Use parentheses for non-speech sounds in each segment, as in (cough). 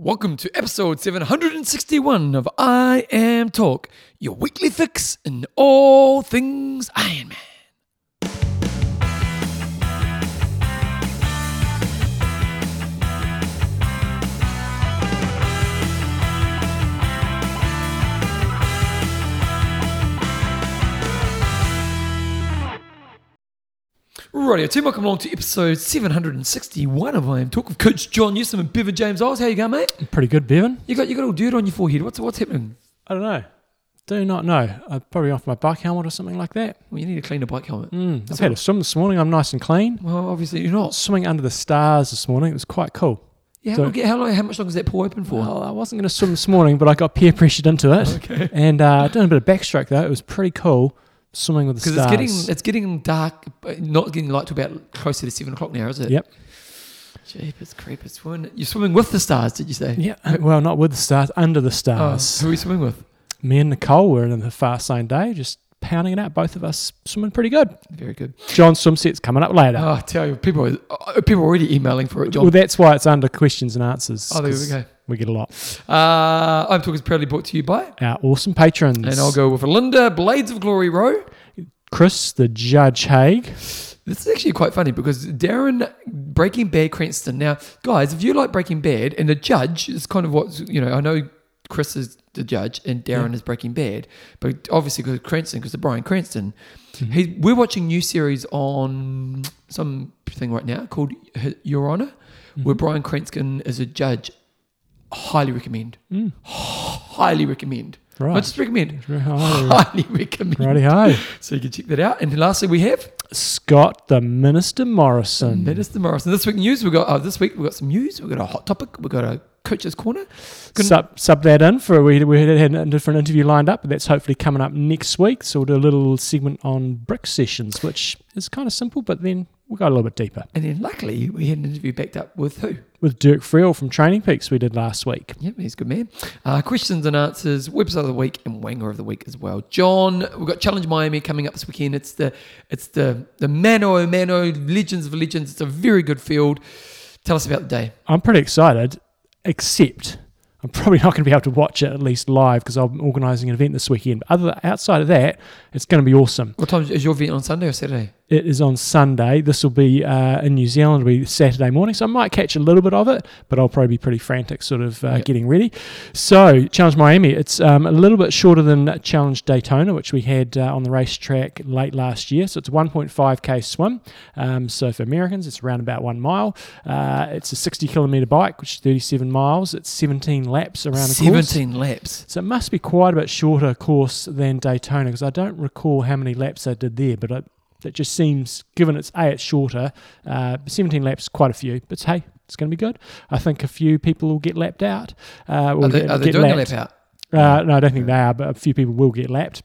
Welcome to episode 761 of IMTalk, your weekly fix in all things Ironman. Rightio, team, welcome along to episode 761 of IMTalk with Coach John Newsom and Bevan James Oz. How you going, mate? Pretty good, Bevan. You got you got all dirt on your forehead. What's what's happening? I don't know. Do not know. I'm probably off my bike helmet or something like that. Well, you need to clean a bike helmet. Mm, I've had a swim this morning. I'm nice and clean. Well, obviously you're not. Swimming under the stars this morning. It was quite cool. Yeah, So- how, long, how, long, how much longer is that pool open for? Well, I wasn't going to swim this morning, but I got peer pressured into it. (laughs) Okay. And uh, I did a bit of backstroke though. It was pretty cool swimming with the stars. Because it's getting it's getting dark, not getting light to about closer to seven o'clock now, is it? Yep. Jeepers creepers. Swimming, you're swimming with the stars, did you say? yeah. uh, Well, not with the stars, under the Oh, stars. who are you swimming with? Me and Nicole were in the far same day, just pounding it out. Both of us swimming pretty good. Very good. John's swim set's coming up later. Oh, I tell you, people people are already emailing for it, John. Well, that's why it's under questions and answers. oh, there we go. We get a lot. Uh, I'm talking is proudly brought to you by, Our awesome patrons. and I'll go with Linda Blades of Glory Row. Chris, the Judge Haig. This is actually quite funny because Darren Breaking Bad Cranston. Now, guys, if you like Breaking Bad and the judge is kind of what you know, I know Chris is the judge and Darren is Breaking Bad, but obviously because Cranston, because of Bryan Cranston, Mm-hmm. he, we're watching new series on some thing right now called Your Honor, where Mm-hmm. Bryan Cranston is a judge. Highly recommend. Mm. Highly recommend. Right. Not just recommend. Righty Highly recommend. Righty ho. So you can check that out. And lastly, we have Scott, the Minister Morrison. Minister Morrison. This week news. We got uh, this week. We got some news. We got a hot topic. We got a coach's corner. Good- Sub, sub that in for we, we had, had a different interview lined up, but that's hopefully coming up next week. So we'll do a little segment on brick sessions, which is kind of simple, but then we'll go a little bit deeper. And then luckily we had an interview backed up with who? With Dirk Friel from Training Peaks we did last week. Yep, he's a good man. Uh, questions and answers, website of the week, and wanger of the week as well. John, we've got Challenge Miami coming up this weekend. It's the it's the the Mano Mano Legends of Legends. It's a very good field. Tell us about the day. I'm pretty excited, except I'm probably (laughs) not going to be able to watch it at least live because I'm organising an event this weekend. But other outside of that, it's going to be awesome. What time is your event on Sunday or Saturday? It is on Sunday. This will be uh, in New Zealand. It'll be Saturday morning, so I might catch a little bit of it, but I'll probably be pretty frantic, sort of uh, Yeah. getting ready. So, Challenge Miami. It's um, a little bit shorter than Challenge Daytona, which we had uh, on the racetrack late last year. So it's a 1.5k swim. Um, so for Americans, it's around about one mile. Uh, it's a 60 kilometre bike, which is 37 miles. It's 17 laps around the course. Seventeen laps. So it must be quite a bit shorter course than Daytona because I don't recall how many laps I did there, but it, it just seems, given it's A, it's shorter, uh, 17 laps quite a few, but hey, it's going to be good. I think a few people will get lapped out. Uh, will Are they, get, are they get doing lapped. a lap out? Uh, no, I don't think they are, but a few people will get lapped.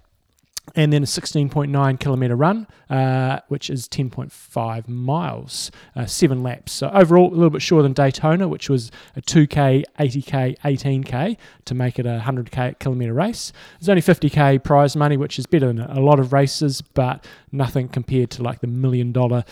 And then a 16.9 kilometre run, uh, which is 10.5 miles, uh, seven laps. So overall, a little bit shorter than Daytona, which was a 2k, 80k, 18k to make it a 100k kilometre race. There's only 50k prize money, which is better than a lot of races, but nothing compared to like the million dollar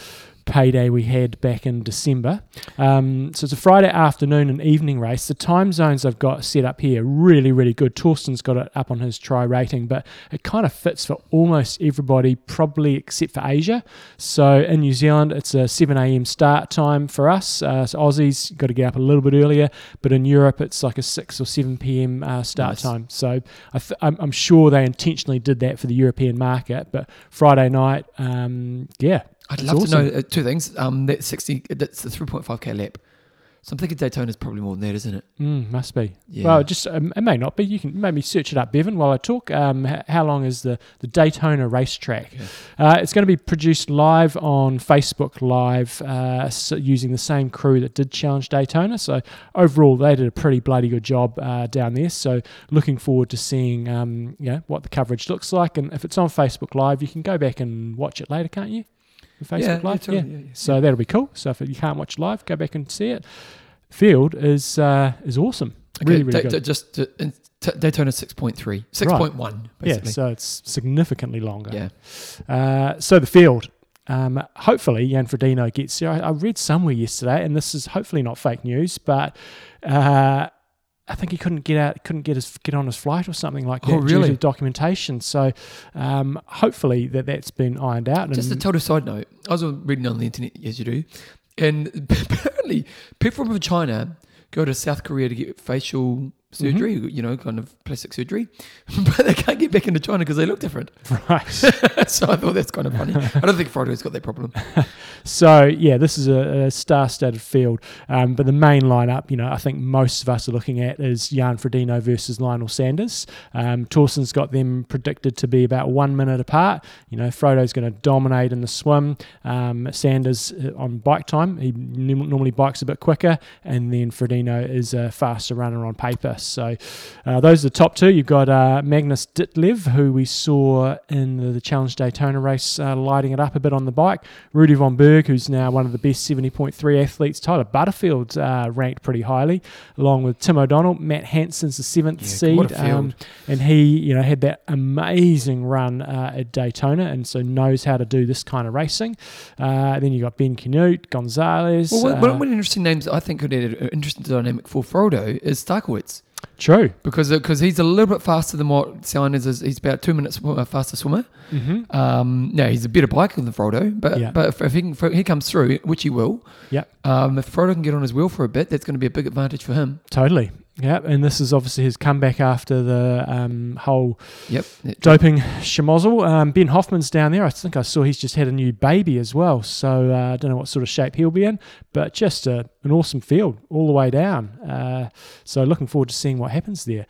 payday we had back in December. Um, so it's a Friday afternoon and evening race. The time zones I've got set up here really, really good. Torsten's got it up on his TriRating, but it kind of fits for almost everybody, probably except for Asia. So in New Zealand, it's a 7 a.m. start time for us. Uh, so Aussies got to get up a little bit earlier, but in Europe, it's like a 6 or 7 p.m. Uh, start Nice. time. So I th- I'm, I'm sure they intentionally did that for the European market, but Friday night, um, yeah. I'd love awesome. to know uh, two things. Um, that sixty, that's the three point five k lap. So I'm thinking Daytona's probably more than that, isn't it? Mm, must be. Yeah. Well, just um, it may not be. You can maybe search it up, Bevan, while I talk. Um, h- how long is the the Daytona racetrack? Okay. Uh, it's going to be produced live on Facebook Live, uh, so using the same crew that did Challenge Daytona. So overall, they did a pretty bloody good job uh, down there. So looking forward to seeing, um, you know, what the coverage looks like. And if it's on Facebook Live, you can go back and watch it later, can't you? Facebook yeah, Live, totally, yeah, yeah. so that'll be cool. So if you can't watch live, go back and see it. Field is uh, is awesome. Okay, really, really Da- good. just uh, in- t- Daytona 6.3, 6.1 yeah, basically. so it's significantly longer. Yeah. Uh, so the field. Um, hopefully, Jan Frodeno gets there. I, I read somewhere yesterday, and this is hopefully not fake news, but uh, I think he couldn't get out, couldn't get his get on his flight or something like that Oh, due really? to documentation. So um, hopefully that that's been ironed out. Just a total side note, I was reading on the internet, as you do, and (laughs) apparently people from China go to South Korea to get facial surgery, Mm-hmm. you know, kind of plastic surgery, (laughs) but they can't get back into China because they look different. (laughs) right. (laughs) so I thought that's kind of funny. I don't think Frodo's got that problem. So yeah, this is a, a star-studded field. Um, but the main lineup, you know, I think most of us are looking at is Jan Frodeno versus Lionel Sanders. Um, Torsten's got them predicted to be about one minute apart. You know, Frodo's going to dominate in the swim. Um, Sanders uh, on bike time, he n- normally bikes a bit quicker, and then Frodeno is a faster runner on paper. So uh, those are the top two. You've got uh, Magnus Ditlev, who we saw in the, Challenge Daytona race, uh, lighting it up a bit on the bike. Rudy von Berg, who's now one of the best 70.3 athletes. Tyler Butterfield uh, ranked pretty highly, along with Tim O'Donnell. Matt Hanson's the seventh Yeah, seed. what a field. um, and he, you know, had that amazing run uh, at Daytona, and so knows how to do this kind of racing. Uh, then you have got Ben Kanute, Gonzalez. Well, one, one, one interesting names I think could add an interesting dynamic for Frodo is Starykowicz. True. Because because he's a little bit faster than what Signers is. He's about two minutes uh, faster swimmer. Mm-hmm. Um, no, he's a better biker than Frodo, but Yeah. but if, if he, can, if he comes through, which he will, Yep. um, if Frodo can get on his wheel for a bit, that's going to be a big advantage for him. Totally. Yeah, and this is obviously his comeback after the um, whole Yep. doping schmozzle. Um, ben Hoffman's down there. I think I saw he's just had a new baby as well. So uh, I don't know what sort of shape he'll be in, but just a, an awesome field all the way down. Uh, so looking forward to seeing what happens there.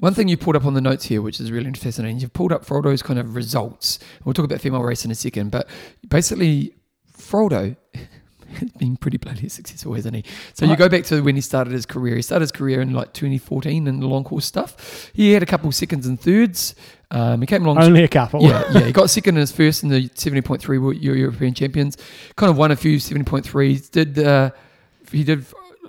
One thing you pulled up on the notes here, which is really fascinating, you've pulled up Frodo's kind of results. We'll talk about female race in a second, but basically, Frodo (laughs) has been pretty bloody successful, hasn't he? So you go back to when he started his career. He started his career in like 2014 in the long course stuff. He had a couple of seconds and thirds. Um, he came along. Only a couple. yeah, yeah. He got second in his first in the 70.3 European Champions. Kind of won a few 70.3s. Did uh, he did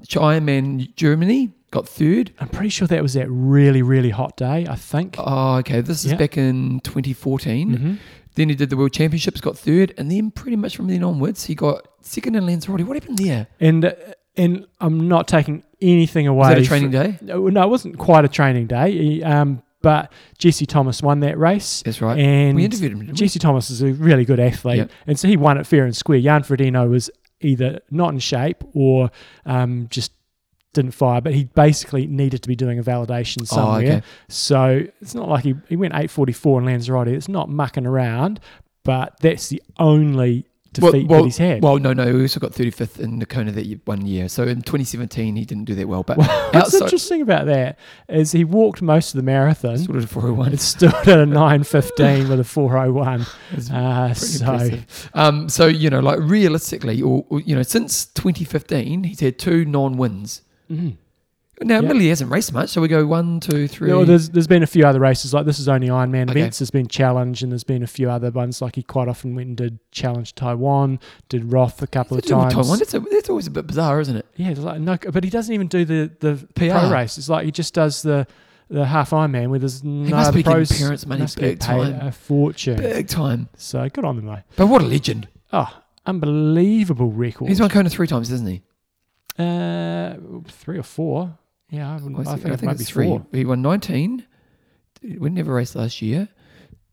Ironman Germany? Got third. I'm pretty sure that was that really, really hot day, I think. Oh, okay. This is Yeah. back in 2014. hmm Then he did the World Championships, got third, and then pretty much from then onwards, he got second in Lanzarote. What happened there? And, uh, and I'm not taking anything away. Was that a training day? No, no, it wasn't quite a training day. He, um, but Jesse Thomas won that race. That's right. And we interviewed him. Jesse Thomas is a really good athlete, Yep. and so he won it fair and square. Jan Frodeno was either not in shape or um, just didn't fire, but he basically needed to be doing a validation Oh, somewhere. okay. So it's not like he, he went 844 in Lanzarote. It's not mucking around, but that's the only Well- defeat well, that he's had. Well, no, no. We also got 35th in Nakona that year, one year. So in 2017, he didn't do that well. But (laughs) What's outside, interesting about that is he walked most of the marathon. sort of 401. It stood at a 9.15 with a 401. (laughs) Uh, so. Um, so you know, like realistically, or, or, you know, since 2015, he's had two non-wins. Mhm. Now, Yeah. admittedly, he hasn't raced much. So we go one, two, three. Well, there's there's been a few other races like this is only Ironman Okay. events. There's been Challenge and there's been a few other ones like he quite often went and did Challenge Taiwan, did Roth a couple of times. Taiwan, That's, a, that's always a bit bizarre, isn't it? Yeah, like no, but he doesn't even do the the PR. pro race. It's like he just does the the half Ironman where there's no must other be pros. parents' money must big get paid time. a fortune. Big time. So good on them though. But what a legend. Oh, unbelievable record. He's won Kona three times, hasn't he? Uh, three or four. Yeah, I, I think, it might be it's three. four. He won 19. We never raced last year.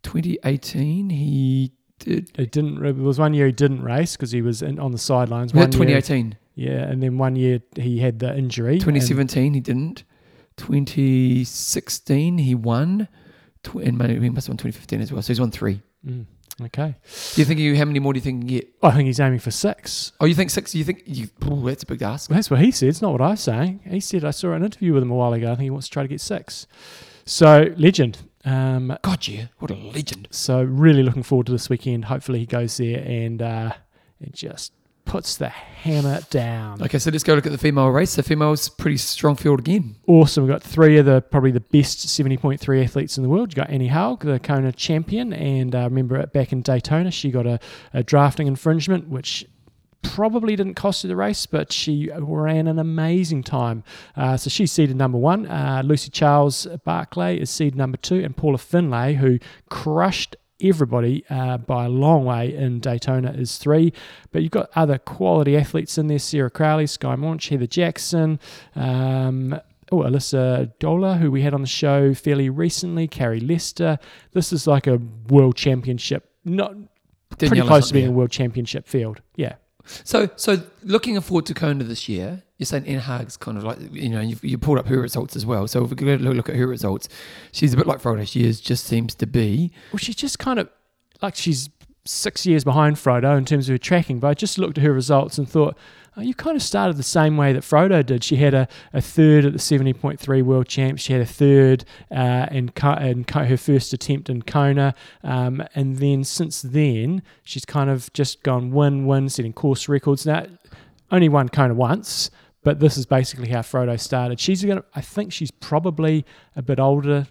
2018, he did. It didn't. It was one year he didn't race because he was in, on the sidelines. Was One that year, 2018. yeah, and then one year he had the injury. 2017, he didn't. 2016, he won. Tw- and maybe he must have won 2015 as well. So he's won three. Mm, okay. Do you think you, how many more do you think you can get? I think he's aiming for six. Oh, you think six? You think you? Ooh, that's a big ask. Well, that's what he said. It's not what I'm saying. He said I saw an interview with him a while ago. I think he wants to try to get six. So legend. Um, God, yeah, what a legend. so really looking forward to this weekend. Hopefully he goes there and uh, and just puts the hammer down. Okay, so let's go look at the female race. The female's pretty strong field again. Awesome. We've got three of the probably the best 70.3 athletes in the world. You've got Annie Haug, the Kona champion, and uh, remember back in Daytona, she got a, a drafting infringement, which probably didn't cost her the race, but she ran an amazing time. Uh, so she's seeded number one. Uh, Lucy Charles Barclay is seeded number two, and Paula Findlay, who crushed everybody uh, by a long way in Daytona is three. But you've got other quality athletes in there: Sarah Crowley, Skye Moench, Heather Jackson. Um, oh, Alyssa Dola, who we had on the show fairly recently, Carrie Lester. This is like a world championship, not pretty close to being there. a world championship field. Yeah. So, so looking forward to Kona this year, you're saying Anna Haug's kind of like, you know, you've, you pulled up her results as well. So if we go look, at her results, she's a bit like Friday. She is, just seems to be. Well, she's just kind of like she's six years behind Frodo in terms of her tracking, but I just looked at her results and thought, oh, you kind of started the same way that Frodo did. She had a, a third at the 70.3 World Champs. She had a third uh, in, in her first attempt in Kona. Um, and then since then, she's kind of just gone win, win, setting course records. Now, only won Kona once. But this is basically how Frodo started. She's gonna. I think she's probably a bit older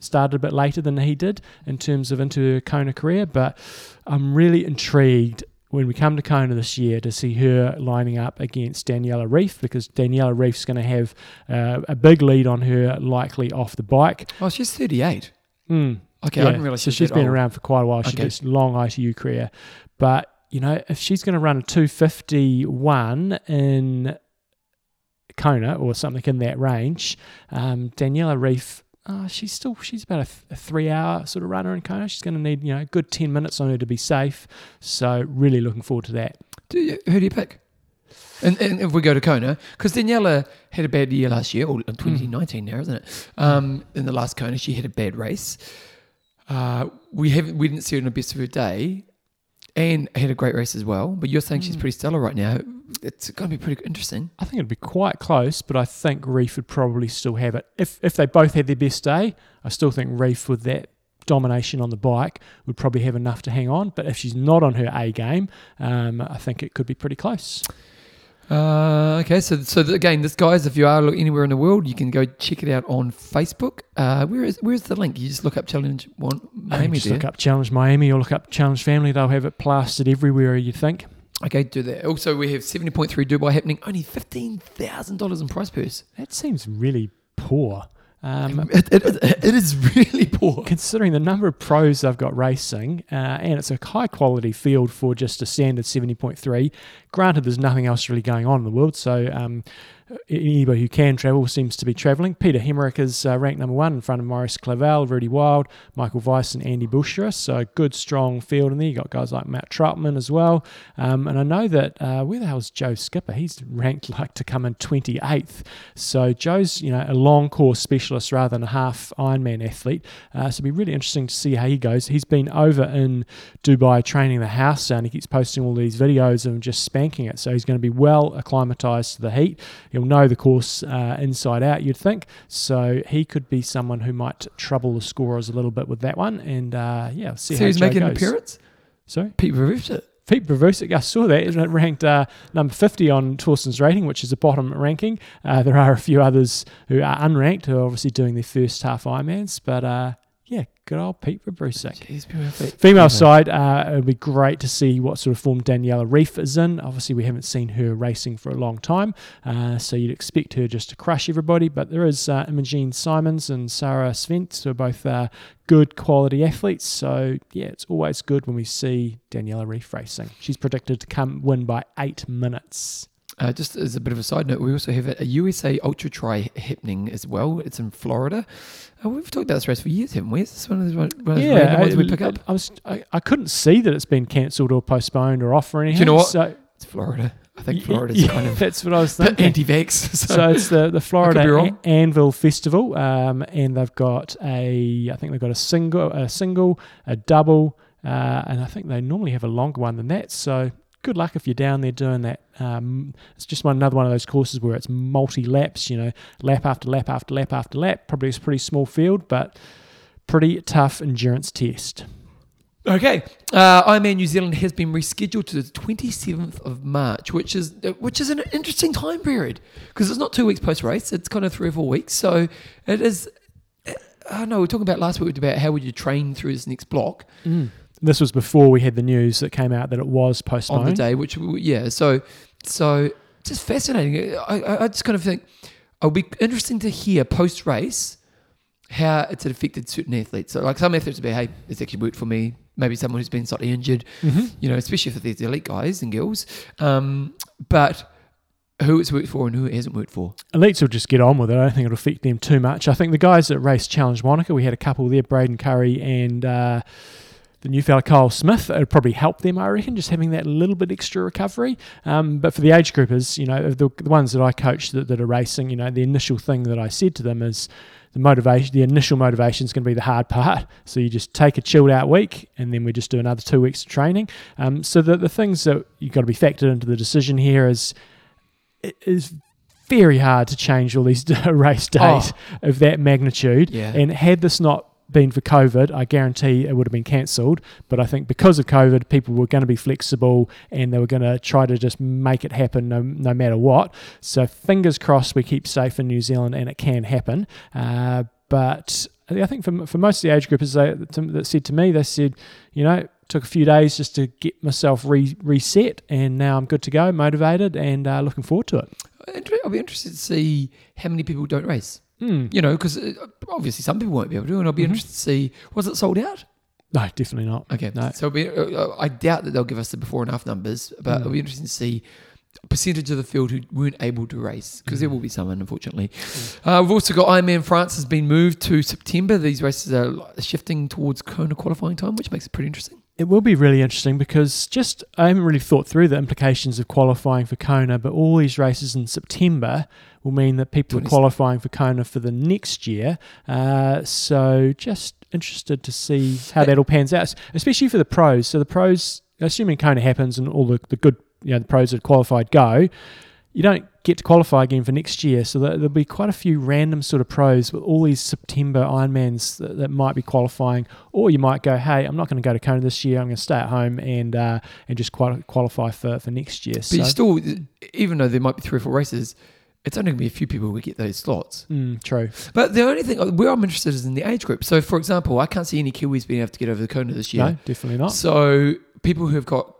started a bit later than he did in terms of into her Kona career, but I'm really intrigued when we come to Kona this year to see her lining up against Daniela Ryf because Daniela Ryf's going to have uh, a big lead on her likely off the bike. Oh, she's 38. Mm. Okay, I didn't realize so she's been old. around for quite a while. She Okay. gets long ITU career, but you know if she's going to run a 251 in Kona or something in that range, um, Daniela Ryf. Uh, she's still she's about a, th- a three hour sort of runner in Kona. She's going to need you know a good ten minutes on her to be safe. So really looking forward to that. Do you, who do you pick? And, and if we go to Kona, because Daniela had a bad year last year, or in 2019 now, isn't it? Um, in the last Kona, she had a bad race. Uh, we haven't, we didn't see her in the best of her day, and had a great race as well. But you're saying she's Mm. pretty stellar right now. It's going to be pretty interesting. I think it'd be quite close, but I think Ryf would probably still have it. If if they both had their best day, I still think Ryf with that domination on the bike would probably have enough to hang on. But if she's not on her A game, um, I think it could be pretty close. Uh, okay, so so again, this guys, if you are anywhere in the world, you can go check it out on Facebook. Uh, where is where's the link? You just look up Challenge One Miami just there. look up Challenge Miami or look up Challenge Family. They'll have it plastered everywhere. You think? Okay, do that. Also, we have seventy point three Dubai happening. Only fifteen thousand dollars in prize purse. That seems really poor. Um, (laughs) It, it, it, it is really poor. considering the number of pros they've got racing, uh, and it's a high quality field for just a standard 70.3. Granted, there's nothing else really going on in the world, so um, anybody who can travel seems to be travelling. Pieter Heemeryck is uh, ranked number one in front of Maurice Clavel, Rudy Wild, Michael Weiss, and Andy Bushra. So good, strong field in there. you got guys like Matt Trautman as well. Um, and I know that, uh, where the hell's Joe Skipper? He's ranked (laughs) like to come in 28th. So Joe's, you know, a long course specialist rather than a half Ironman athlete. Uh, so it'll be really interesting to see how he goes. He's been over in Dubai training the house down. He keeps posting all these videos of him just spanking it. So he's going to be well acclimatized to the heat. He'll know the course uh, inside out, you'd think. So he could be someone who might trouble the scorers a little bit with that one. And uh, yeah, see So how he's Joe making an goes. appearance. Sorry? Pete reversed. Pete Bravusic, I saw that, it ranked uh, number 50 on Torsten's rating, which is a bottom ranking. Uh, there are a few others who are unranked who are obviously doing their first half Ironmans, but uh, good old Pete. Jeez, perfect. Female Yeah. side, uh, it would be great to see what sort of form Daniela Ryf is in. Obviously, we haven't seen her racing for a long time, uh, so you'd expect her just to crush everybody. But there is uh, Imogen Simmonds and Sarah Svent, who are both uh, good quality athletes. So, yeah, it's always good when we see Daniela Ryf racing. She's predicted to come win by eight minutes. Uh, just as a bit of a side note, we also have a USA Ultra Tri happening as well. It's in Florida. Uh, we've talked about this race for years, haven't we? Is this one of those, one of those random ones we pick up? I, was, I, I couldn't see that it's been cancelled or postponed or off or anything. Do you know what? So, It's Florida. I think Florida's yeah, kind of (laughs) that's what I was thinking. anti-vax. (laughs) So, so it's the, the Florida be wrong. A- Anvil Festival, um, and they've got a I think they've got a single, a single, a double, uh, and I think they normally have a longer one than that. So good luck if you're down there doing that. Um, it's just one another one of those courses where it's multi laps. You know, lap after lap after lap after lap. Probably a pretty small field, but pretty tough endurance test. Okay, uh, Ironman New Zealand has been rescheduled to the 27th of March, which is uh, which is an interesting time period because it's not two weeks post race; it's kind of three or four weeks. So it is. uh, I don't know. We were talking about last week about how would you train through this next block This was before we had the news that came out that it was post on the day, which yeah. So so just fascinating. I, I, just kind of think it'll be interesting to hear post race how it's affected certain athletes. So like some athletes will be, hey, it's actually worked for me. Maybe someone who's been slightly injured. Mhm. you know, especially for these elite guys and girls. Um, but who it's worked for and who it hasn't worked for. Elites will just get on with it. I don't think it'll affect them too much. I think the guys that race Challenge Wanaka, we had a couple there, Braden Currie and uh, the new fella Kyle Smith. It would probably help them, I reckon, just having that little bit extra recovery. Um, but for the age groupers, you know, the, the ones that I coach that, that are racing, you know, the initial thing that I said to them is the motivation, the initial motivation is going to be the hard part. So you just take a chilled out week, and then we just do another two weeks of training. Um, so the the things that you've got to be factored into the decision here is it is very hard to change all these (laughs) race days of that magnitude. Yeah. And had this not been for COVID, I guarantee it would have been cancelled. But I think because of COVID, people were going to be flexible and they were going to try to just make it happen no, no matter what. So fingers crossed we keep safe in New Zealand and it can happen. Uh, but I think for, for most of the age groupers they, that said to me, they said, you know, took a few days just to get myself re- reset and now I'm good to go, motivated and uh, looking forward to it. I'll be interested to see how many people don't race. Mm. You know, because obviously some people won't be able to, and I'll be Mhm. interested to see was it sold out? No, definitely not. Okay, No. so be, uh, I doubt that they'll give us the before and after numbers, but Mm. it'll be interesting to see percentage of the field who weren't able to race because there Mm. will be some, unfortunately. Uh, we've also got Ironman France has been moved to September. These races are shifting towards Kona qualifying time, which makes it pretty interesting. It will be really interesting because just I haven't really thought through the implications of qualifying for Kona, but all these races in September will mean that people are qualifying for Kona for the next year. Uh, so just interested to see how that all pans out, especially for the pros. So the pros, assuming Kona happens and all the, the good, you know, the pros that qualified go, you don't get to qualify again for next year. So there- there'll be quite a few random sort of pros with all these September Ironmans that, that might be qualifying, or you might go, hey, I'm not going to go to Kona this year. I'm going to stay at home and uh, and just quali- qualify for, for next year. But So you still, even though there might be three or four races, it's only going to be a few people who get those slots. Mm, true. But the only thing where I'm interested is in the age group. So, for example, I can't see any Kiwis being able to get over the Kona this year. No, definitely not. So people who have got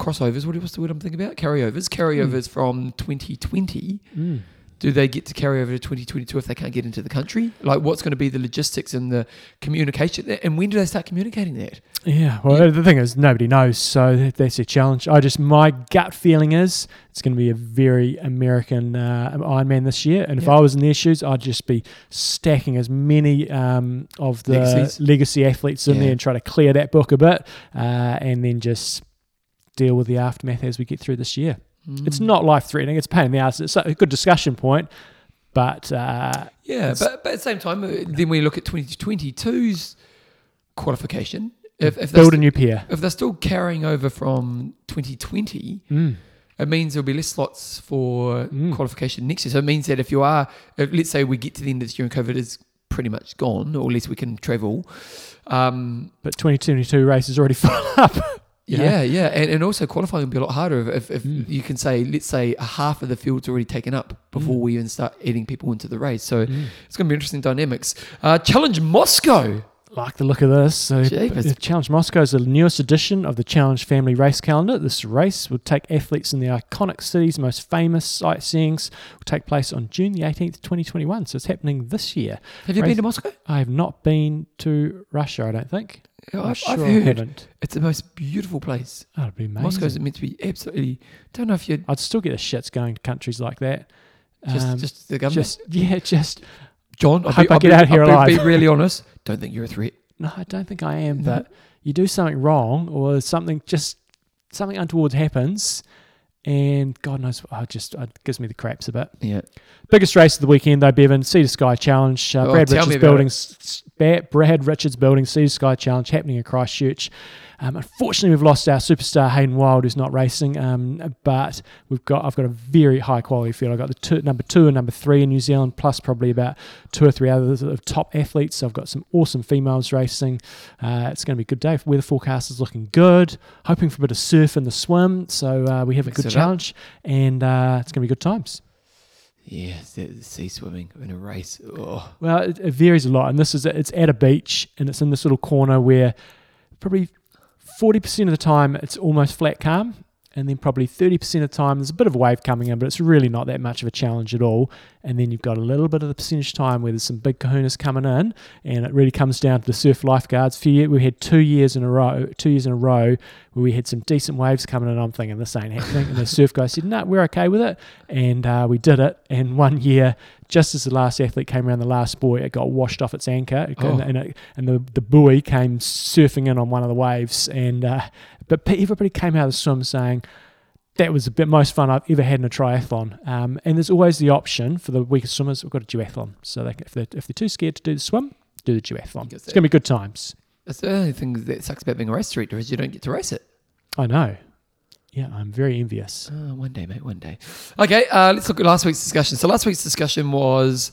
crossovers, what what's the word I'm thinking about? Carryovers, carryovers from 2020. Mm. Do they get to carry over to 2022 if they can't get into the country? Like, what's going to be the logistics and the communication? And when do they start communicating that? Yeah, well, the thing is, nobody knows, so that's a challenge. I just, my gut feeling is it's going to be a very American uh, Ironman this year, and if I was in their shoes, I'd just be stacking as many um, of the Legacies. legacy athletes in Yeah. there and try to clear that book a bit, uh, and then just deal with the aftermath as we get through this year. It's Mm. not life threatening; it's a pain in the ass. It's a good discussion point, but uh, Yeah, but, but at the same time, uh, then we look at 2022's qualification. If, if, build a new pair. if they're still carrying over from 2020, Mm. it means there'll be less slots for Mm. qualification next year. So it means that if you are, if, let's say we get to the end of this year and COVID is pretty much gone, or at least we can travel. Um, But 2022 race is already (laughs) full up. You know? yeah, yeah, and, and also qualifying will be a lot harder if, if, Mm. you can say, let's say, a half of the field's already taken up before Mm. we even start adding people into the race. So Mm. it's going to be interesting dynamics. Uh, Challenge Moscow. like the look of this. So, Jeepers. Challenge Moscow is the newest edition of the Challenge family race calendar. This race will take athletes in the iconic cities, most famous sightseeings. Will take place on June the 18th, 2021. So it's happening this year. Have you Race- been to Moscow? I have not been to Russia. I don't think. Yeah, I'm I've, sure I've heard haven't. it's the most beautiful place. That'd be amazing. Moscow's meant to be absolutely. Don't know if you I'd still get the shits going to countries like that. just Um, just the government. just yeah, (laughs) just John, I'll I hope be, I I'll get be- out here I'll be- alive. Be really honest. Don't think you're a threat. no, I don't think I am. No. But you do something wrong, or something just something untoward happens, and God knows, I just it gives me the craps a bit. Yeah. Biggest race of the weekend though, Bevan, Sea to Sky Challenge. Uh, Oh, Brad tell me Richards about building, s- s- Ba- Brad Richards building Sea Sky Challenge happening in Christchurch. Um, unfortunately, we've lost our superstar Hayden Wilde, who's not racing. Um, but we've got I've got a very high quality field. I've got the two, number two and number three in New Zealand, plus probably about two or three others of top athletes. So I've got some awesome females racing. Uh, it's going to be a good day. Weather forecast is looking good. Hoping for a bit of surf in the swim. So uh, we have Mix a good it up. challenge, and uh, it's going to be good times. Yeah, sea swimming in a race. Oh. Well, it, it varies a lot, and this is it's at a beach, and it's in this little corner where probably forty percent of the time it's almost flat calm, and then probably 30% of the time there's a bit of a wave coming in, but it's really not that much of a challenge at all. And then you've got a little bit of the percentage time where there's some big kahunas coming in, and it really comes down to the surf lifeguards. For year, we had two years in a row, two years in a row where we had some decent waves coming in. I'm thinking this ain't happening, and the surf guy said, "No, we're okay with it," and uh, we did it. And (laughs) one year, just as the last athlete came around the last buoy, it got washed off its anchor, Oh. and, and, it, and the, the buoy came surfing in on one of the waves. And uh, but everybody came out of the swim saying that was the most fun I've ever had in a triathlon. Um, and there's always the option for the weaker swimmers. We've got a duathlon, so they, can- if they're if they're too scared to do the swim, do the duathlon. It's gonna be good times. That's the only thing that sucks about being a race director is you don't get to race it. I know. Yeah, I'm very envious. Uh, one day, mate, one day. Okay, uh, let's look at last week's discussion. So last week's discussion was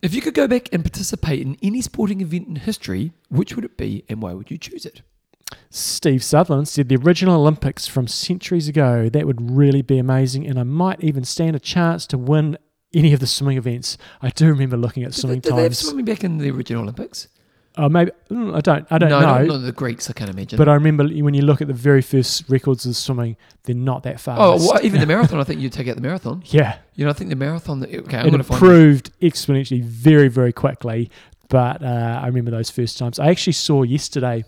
if you could go back and participate in any sporting event in history, which would it be and why would you choose it? Steve Sutherland said the original Olympics from centuries ago, that would really be amazing, and I might even stand a chance to win any of the swimming events. I do remember looking at Did, they, swimming did they have times. swimming back in the original Olympics? Oh, maybe mm, I don't. I don't no, know. not, not the Greeks, I can't imagine. But I remember when you look at the very first records of swimming, they're not that fast. oh, well, even the marathon, I think you'd take out the marathon. (laughs) yeah, You know, I think the marathon, okay, I'm it improved exponentially very, very quickly. But uh, I remember those first times. I actually saw yesterday.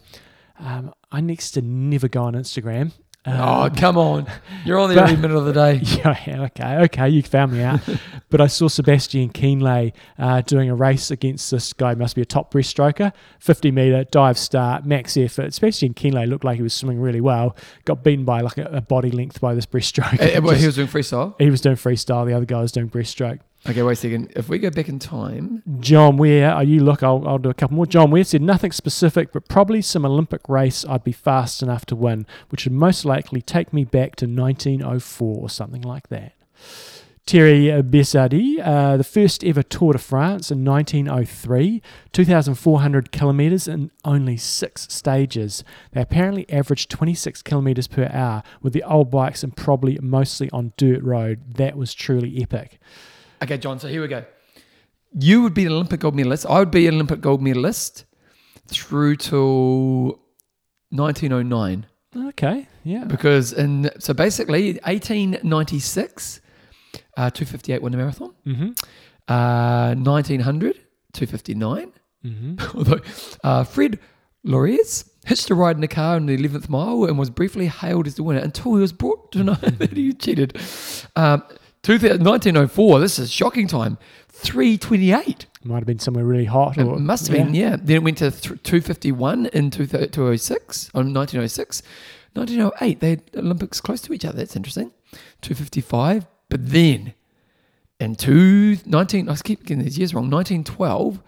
Um, I next to never go on Instagram. Oh, Um, come on. (laughs) You're on there but- every minute of the day. (laughs) Yeah, okay, okay, you found me out. (laughs) but I saw Sebastian Kienle uh, doing a race against this guy, must be a top breaststroker, 50 metre dive start, max effort. Sebastian Kienle looked like he was swimming really well, got beaten by like a, a body length by this breaststroker. Uh, well, he was doing freestyle. he was doing freestyle, the other guy was doing breaststroke. Okay, wait a second. If we go back in time, John Ware, oh, you look, I'll, I'll do a couple more. John Ware said nothing specific, but probably some Olympic race I'd be fast enough to win, which would most likely take me back to 1904 or something like that. Terry Bessardi, uh, the first ever Tour de France in 1903, 2,400 kilometres in only six stages. They apparently averaged 26 kilometres per hour with the old bikes and probably mostly on dirt road. That was truly epic. Okay, John, so here we go. You would be an Olympic gold medalist. I would be an Olympic gold medalist through till 1909. Okay, yeah. Because, in, so basically, 1896, uh, 258 won the marathon. Mm-hmm. Uh, 1900, 259. Mm-hmm. (laughs) Although uh, Fred Lorz hitched a ride in a car in the 11th mile and was briefly hailed as the winner until he was brought to know (laughs) that he cheated. Um, 2000 1904, this is shocking time, 328. Might have been somewhere really hot. It Or, must have been, yeah. Then it went to th- 251 in 20- 206, on 1906. 1908, they had Olympics close to each other. That's interesting. 255. But then in two, 19, I keep getting these years wrong, 1912,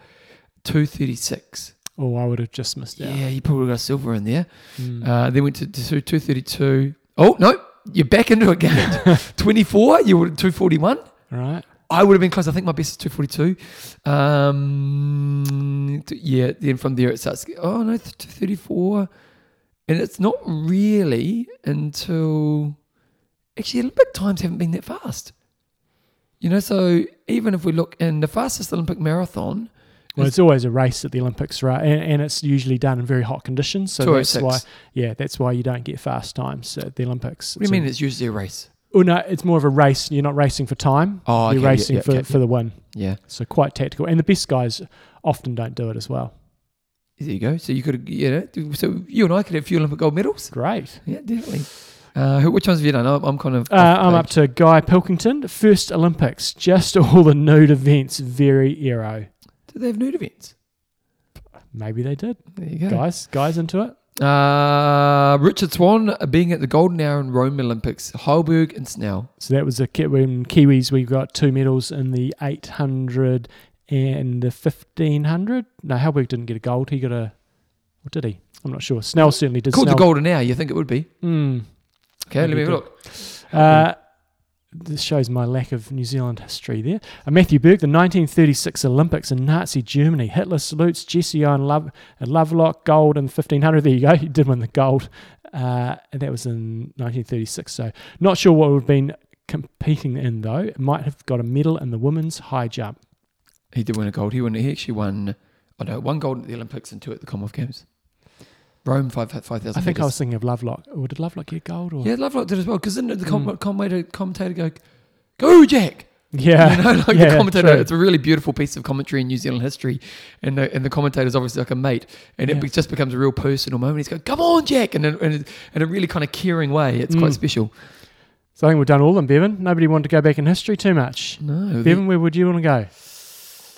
236. Oh, I would have just missed out. Yeah, you probably got silver in there. Mm. Uh, then went to, to 232. Oh, no, you're back into it again. (laughs) 24, you were at 241. Right. I would have been close. I think my best is 242. Um, yeah, then from there it starts. Oh, no, 234. And it's not really until. Actually, Olympic times haven't been that fast. You know, so even if we look in the fastest Olympic marathon, Well, it's always a race at the Olympics, right? And, and it's usually done in very hot conditions. So that's why, yeah, that's why you don't get fast times at the Olympics. what do you mean it's usually a race? Oh no, it's more of a race. You're not racing for time. Oh, You're okay, yeah, racing yeah, for, okay, for the win. Yeah. So quite tactical. And the best guys often don't do it as well. There you go. So you could, you know, so you and I could have a few Olympic gold medals. Great. Yeah, definitely. Uh, who, which ones have you done? I'm, I'm kind of. Uh, I'm up to Guy Pilkington. First Olympics, just (laughs) all the nude events, very aero. Do they have nude events? Maybe they did. There you go. Guys, guys into it. Uh, Richard Swan being at the Golden Hour in Rome Olympics, Halberg and Snell. So that was a ki- when Kiwis. We got two medals in the 800 and the 1500. No, Halberg didn't get a gold. He got a. What did he? I'm not sure. Snell certainly did. Called the Golden Hour, you think it would be? Mm. Okay, let me have a look. Uh, this shows my lack of New Zealand history there. Uh, Matthew Burke, the 1936 Olympics in Nazi Germany. Hitler salutes Jesse Owen Love, uh, Lovelock, gold in 1500. There you go. (laughs) He did win the gold. Uh, and that was in 1936. So not sure what have been competing in, though. Might have got a medal in the women's high jump. He did win a gold. He won. He actually won. I know one gold at the Olympics and two at the Commonwealth Games. Rome five five thousand. I think I was thinking of Lovelock. Or did Lovelock get gold? Or? Yeah, Lovelock did as well. Because didn't the com- Mm. commentator, commentator go, "Go Jack"? Yeah. You know, like (laughs) Yeah, the commentator. true. It's a really beautiful piece of commentary in New Zealand history, and the and the commentator's obviously like a mate, and it Yeah. be- just becomes a real personal moment. He's going, "Come on, Jack," and in, a really kind of caring way. It's quite Mm. special. So I think we've done all of them, Bevan. Nobody wanted to go back in history too much. No, Bevan, where would you want to go?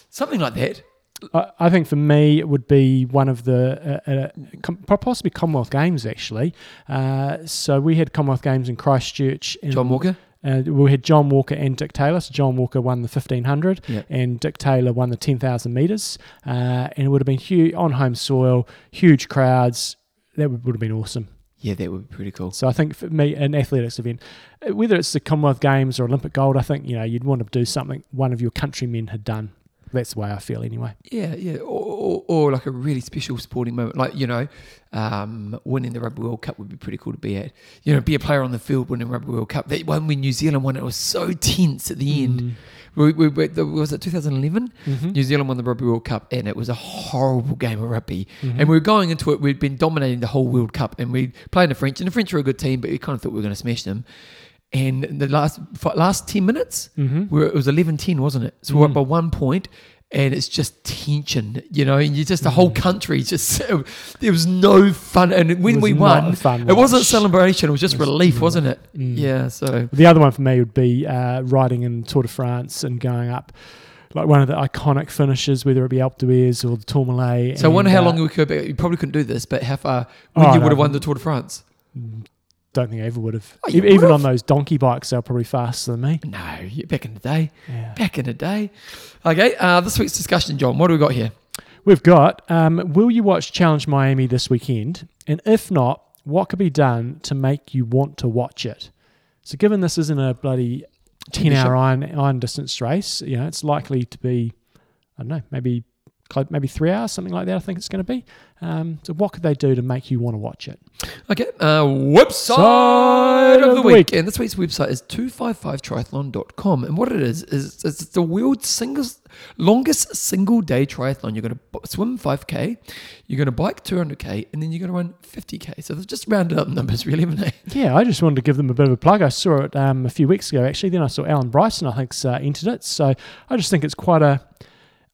something like that. I, I think for me, it would be one of the uh, uh, possibly Commonwealth Games actually. Uh, so we had Commonwealth Games in Christchurch. In, John Walker. Uh, we had John Walker and Dick Taylor. So John Walker won the 1500 Yeah. and Dick Taylor won the 10,000 metres. Uh, and it would have been huge on home soil, huge crowds. That would, would have been awesome. Yeah, that would be pretty cool. So I think for me, an athletics event, uh, whether it's the Commonwealth Games or Olympic gold, I think you know you'd want to do something one of your countrymen had done. That's the way I feel anyway. Yeah, yeah, or, or, or like a really special sporting moment, like you know, um, winning the Rugby World Cup would be pretty cool to be at. You know, be a player on the field winning Rugby World Cup. That one when New Zealand won, it was so tense at the end. We, we, we, was it 2011? Mm-hmm. New Zealand won the Rugby World Cup, and it was a horrible game of rugby. Mm-hmm. And we were going into it, we'd been dominating the whole World Cup, and we playing the French, and the French were a good team, but we kind of thought we were going to smash them. And the last last 10 minutes, Mhm. we were, it was 11 10, wasn't it? So we're up Mm. by one point, and it's just tension, you know, and you just, the whole country just, (laughs) there was no fun. And when Mm. we won, fun it wasn't celebration, it was just It was- relief, wasn't it? Mm. Yeah, so. The other one for me would be uh, riding in Tour de France and going up. Like one of the iconic finishes, whether it be Alpe d'Huez or the Tourmalet. So I wonder how uh, long we could be. You probably couldn't do this, but how far when Oh, you no. would have won the Tour de France? Don't think I ever would have. Oh, Even would've. on those donkey bikes, they were probably faster than me. No, you- back in the day. Yeah. Back in the day. Okay, uh, this week's discussion, John. What do we got here? We've got um, Will you watch Challenge Miami this weekend? And if not, what could be done to make you want to watch it? So, given this isn't a bloody 10 hour iron, iron distance race, you know, it's likely to be, I don't know, maybe maybe three hours, something like that, I think it's going to be. Um, so, what could they do to make you want to watch it? Okay, uh, website of the week. And this week's website is 255triathlon.com. And what it is, is it's the world's single, longest single day triathlon. You're going to swim 5K, you're going to bike 200K, and then you're going to run 50K. So they've just rounded up numbers, (laughs) really, haven't they? Yeah, I just wanted to give them a bit of a plug. I saw it um, a few weeks ago, actually. Then I saw Alan Bryson, I think, uh, entered it. So I just think it's quite a.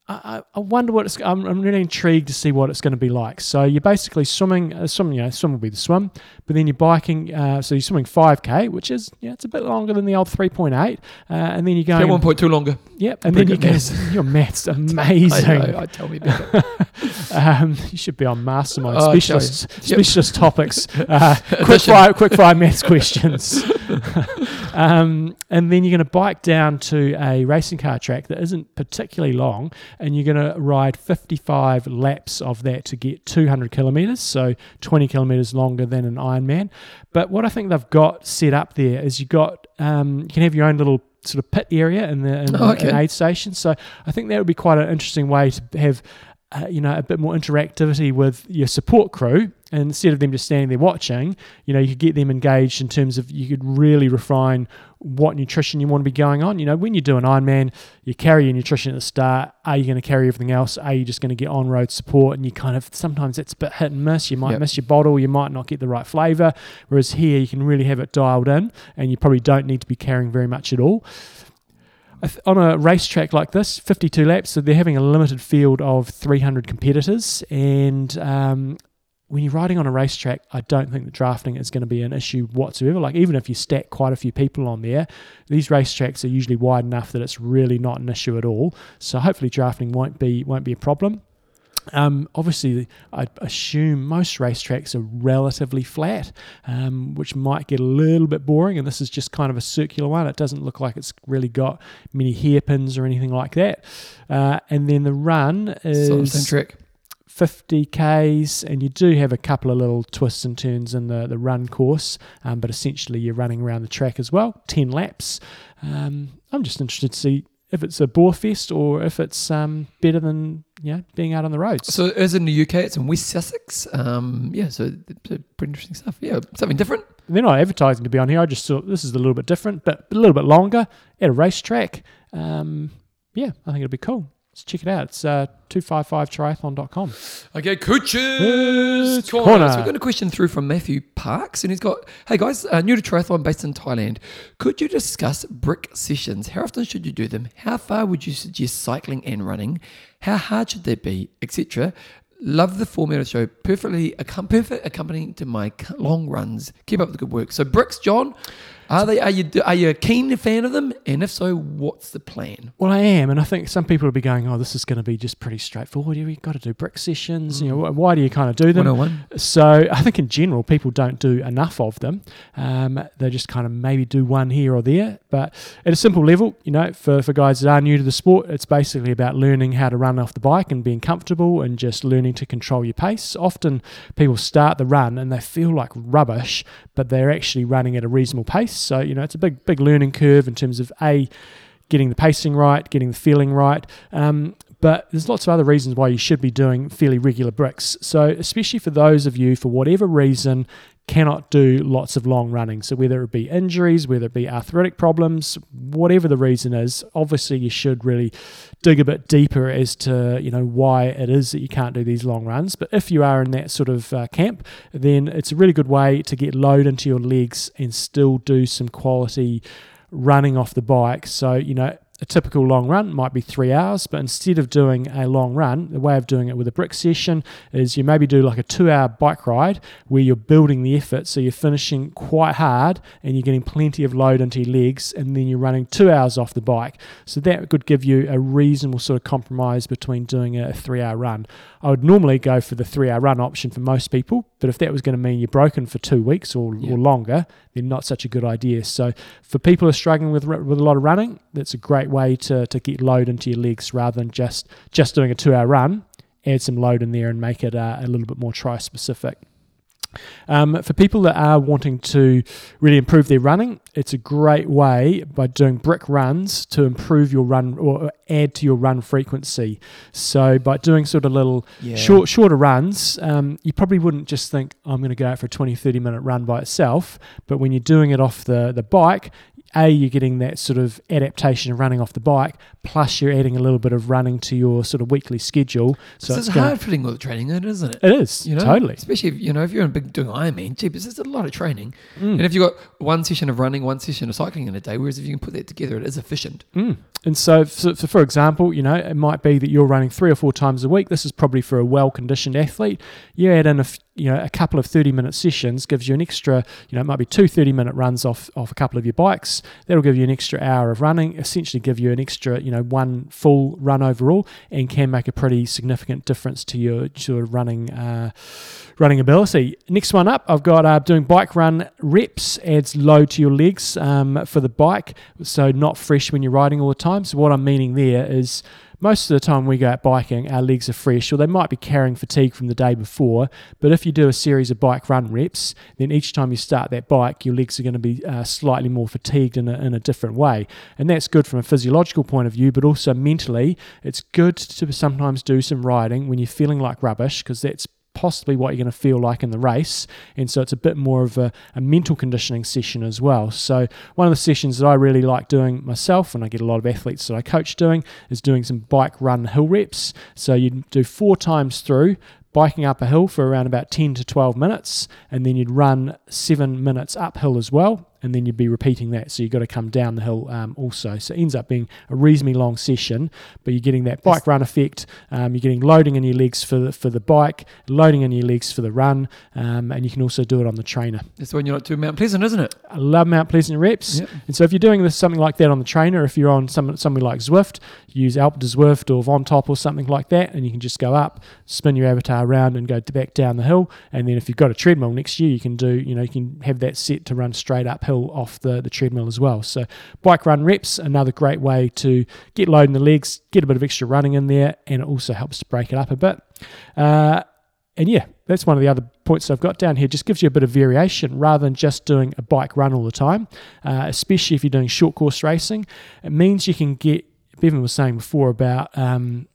I, I I wonder what it's. I'm, I'm really intrigued to see what it's going to be like. So you're basically swimming. Uh, swim, you know, swim will be the swim, but then you're biking. Uh, so you're swimming 5k, which is yeah, it's a bit longer than the old 3.8, uh, and then you're one point, longer. Yep, and pretty then you go. maths. (laughs) Your maths (laughs) I amazing. know, I tell me about it. (laughs) Um, you should be on Mastermind Oh, I specialist. Yep. specialist topics. Uh, quick fire, quick fire maths questions. um, and then you're going to bike down to a racing car track that isn't particularly long, and you're going to ride 55 laps of that to get 200 kilometers, so 20 kilometers longer than an Ironman. But what I think they've got set up there is you got um, you can have your own little sort of pit area in the in, Oh, okay. an aid station. So I think that would be quite an interesting way to have uh, you know, a bit more interactivity with your support crew. And instead of them just standing there watching, you know, you could get them engaged in terms of you could really refine what nutrition you want to be going on. You know, when you do an Ironman, you carry your nutrition at the start. Are you going to carry everything else? Are you just going to get on road support? And you kind of sometimes it's a bit hit and miss. You might Yep. miss your bottle, you might not get the right flavor. Whereas here, you can really have it dialed in, and you probably don't need to be carrying very much at all. On a racetrack like this, 52 laps, so they're having a limited field of 300 competitors. And um, when you're riding on a racetrack, I don't think that drafting is going to be an issue whatsoever. Like, even if you stack quite a few people on there, these racetracks are usually wide enough that it's really not an issue at all. So, hopefully, drafting won't be, won't be a problem. Um, obviously, I assume most racetracks are relatively flat, um, which might get a little bit boring. And this is just kind of a circular one. It doesn't look like it's really got many hairpins or anything like that. Uh, and then the run Sort of same is trick. 50 Ks, and you do have a couple of little twists and turns in the, the run course, um, but essentially you're running around the track as well, 10 laps. Um, I'm just interested to see if it's a bore fest or if it's um, better than know, being out on the roads. So as in the UK, it's in West Sussex. Um, yeah, so pretty interesting stuff. Yeah, something different. They're not advertising to be on here. I just thought this is a little bit different, but a little bit longer at a racetrack. Um, yeah, I think it'd be cool. So check it out. It's uh, 255triathlon.com. Okay, coaches Corner. corner. So we've got a question through from Matthew Parks, and he's got, "Hey guys, uh, new to triathlon, based in Thailand. Could you discuss brick sessions? How often should you do them? How far would you suggest cycling and running? How hard should they be, etc." Love the format of the show. Perfectly, perfect accompanying to my long runs. Keep up the good work. So bricks, John, are they? Are you? Are you a keen fan of them? And if so, what's the plan? Well, I am, and I think some people will be going, "Oh, this is going to be just pretty straightforward. You've got to do brick sessions. You know, why do you kind of do them?" 101. So I think in general, people don't do enough of them. Um, they just kind of maybe do one here or there. But at a simple level, you know, for, for guys that are new to the sport, it's basically about learning how to run off the bike and being comfortable and just learning to control your pace. Often people start the run and they feel like rubbish, but they're actually running at a reasonable pace. So, you know, it's a big, big learning curve in terms of A, getting the pacing right, getting the feeling right. Um, but there's lots of other reasons why you should be doing fairly regular bricks. So, especially for those of you, for whatever reason, cannot do lots of long running. So, whether it be injuries, whether it be arthritic problems, whatever the reason is, obviously you should really dig a bit deeper as to you know why it is that you can't do these long runs. But if you are in that sort of uh, camp, then it's a really good way to get load into your legs and still do some quality running off the bike. So, you know, a typical long run might be three hours, but instead of doing a long run, the way of doing it with a brick session is you maybe do like a two hour bike ride where you're building the effort. So you're finishing quite hard and you're getting plenty of load into your legs, and then you're running two hours off the bike. So that could give you a reasonable sort of compromise between doing a three hour run. I would normally go for the three hour run option for most people, but if that was going to mean you're broken for two weeks or, Yeah. or longer, then not such a good idea. So for people who are struggling with with a lot of running, that's a great way to, to get load into your legs rather than just just doing a two hour run. Add some load in there and make it uh, a little bit more tri specific. Um, for people that are wanting to really improve their running, it's a great way by doing brick runs to improve your run or add to your run frequency. So by doing sort of little Yeah. short shorter runs um, you probably wouldn't just think "Oh, i'm going to go out for a 20 30 minute run by itself but when you're doing it off the, the bike a you're getting that sort of adaptation of running off the bike plus you're adding a little bit of running to your sort of weekly schedule so it's it's hard fitting with the training, then, isn't it? it is You know, totally Especially if, you know if you're in a big doing Ironman, jeepers, it's a lot of training. Mm. And if you've got one session of running, one session of cycling in a day, whereas if you can put that together, it is efficient. Mm. And so, so, so, for example, you know, it might be that you're running three or four times a week. This is probably for a well-conditioned athlete. You add in a, f- you know, a couple of 30-minute sessions, gives you an extra, you know, it might be two 30-minute runs off, off a couple of your bikes. That'll give you an extra hour of running, essentially give you an extra, you know, one full run overall and can make a pretty significant difference to your sort of running uh, running ability. Next one up, I've got uh, doing bike run reps, adds load to your legs um, for the bike, so not fresh when you're riding all the time. So, what I'm meaning there is most of the time we go out biking, our legs are fresh, or they might be carrying fatigue from the day before. But if you do a series of bike run reps, then each time you start that bike, your legs are going to be uh, slightly more fatigued in a, in a different way. And that's good from a physiological point of view, but also mentally, it's good to sometimes do some riding when you're feeling like rubbish, because that's possibly what you're going to feel like in the race. And so it's a bit more of a, a mental conditioning session as well. So, one of the sessions that I really like doing myself, and I get a lot of athletes that I coach doing, is doing some bike run hill reps. So, you do four times through. Biking up a hill for around about 10 to 12 minutes, and then you'd run seven minutes uphill as well, and then you'd be repeating that. So you've got to come down the hill um, also. So it ends up being a reasonably long session, but you're getting that bike run effect. Um, you're getting loading in your legs for the, for the bike, loading in your legs for the run, um, and you can also do it on the trainer. That's when you're not doing Mount Pleasant, isn't it? I love Mount Pleasant reps. Yep. And so if you're doing this something like that on the trainer, if you're on some, something like Zwift, use Alpe du Zwift or Ven-Top or something like that, and you can just go up, spin your avatar around, and go back down the hill. And then if you've got a treadmill next you, you can do, you know, you can have that set to run straight uphill off the, the treadmill as well. So bike run reps, another great way to get load in the legs, get a bit of extra running in there, and it also helps to break it up a bit. Uh, and yeah, that's one of the other points I've got down here. Just gives you a bit of variation rather than just doing a bike run all the time, uh, especially if you're doing short course racing. It means you can get, Bevan was saying before about um,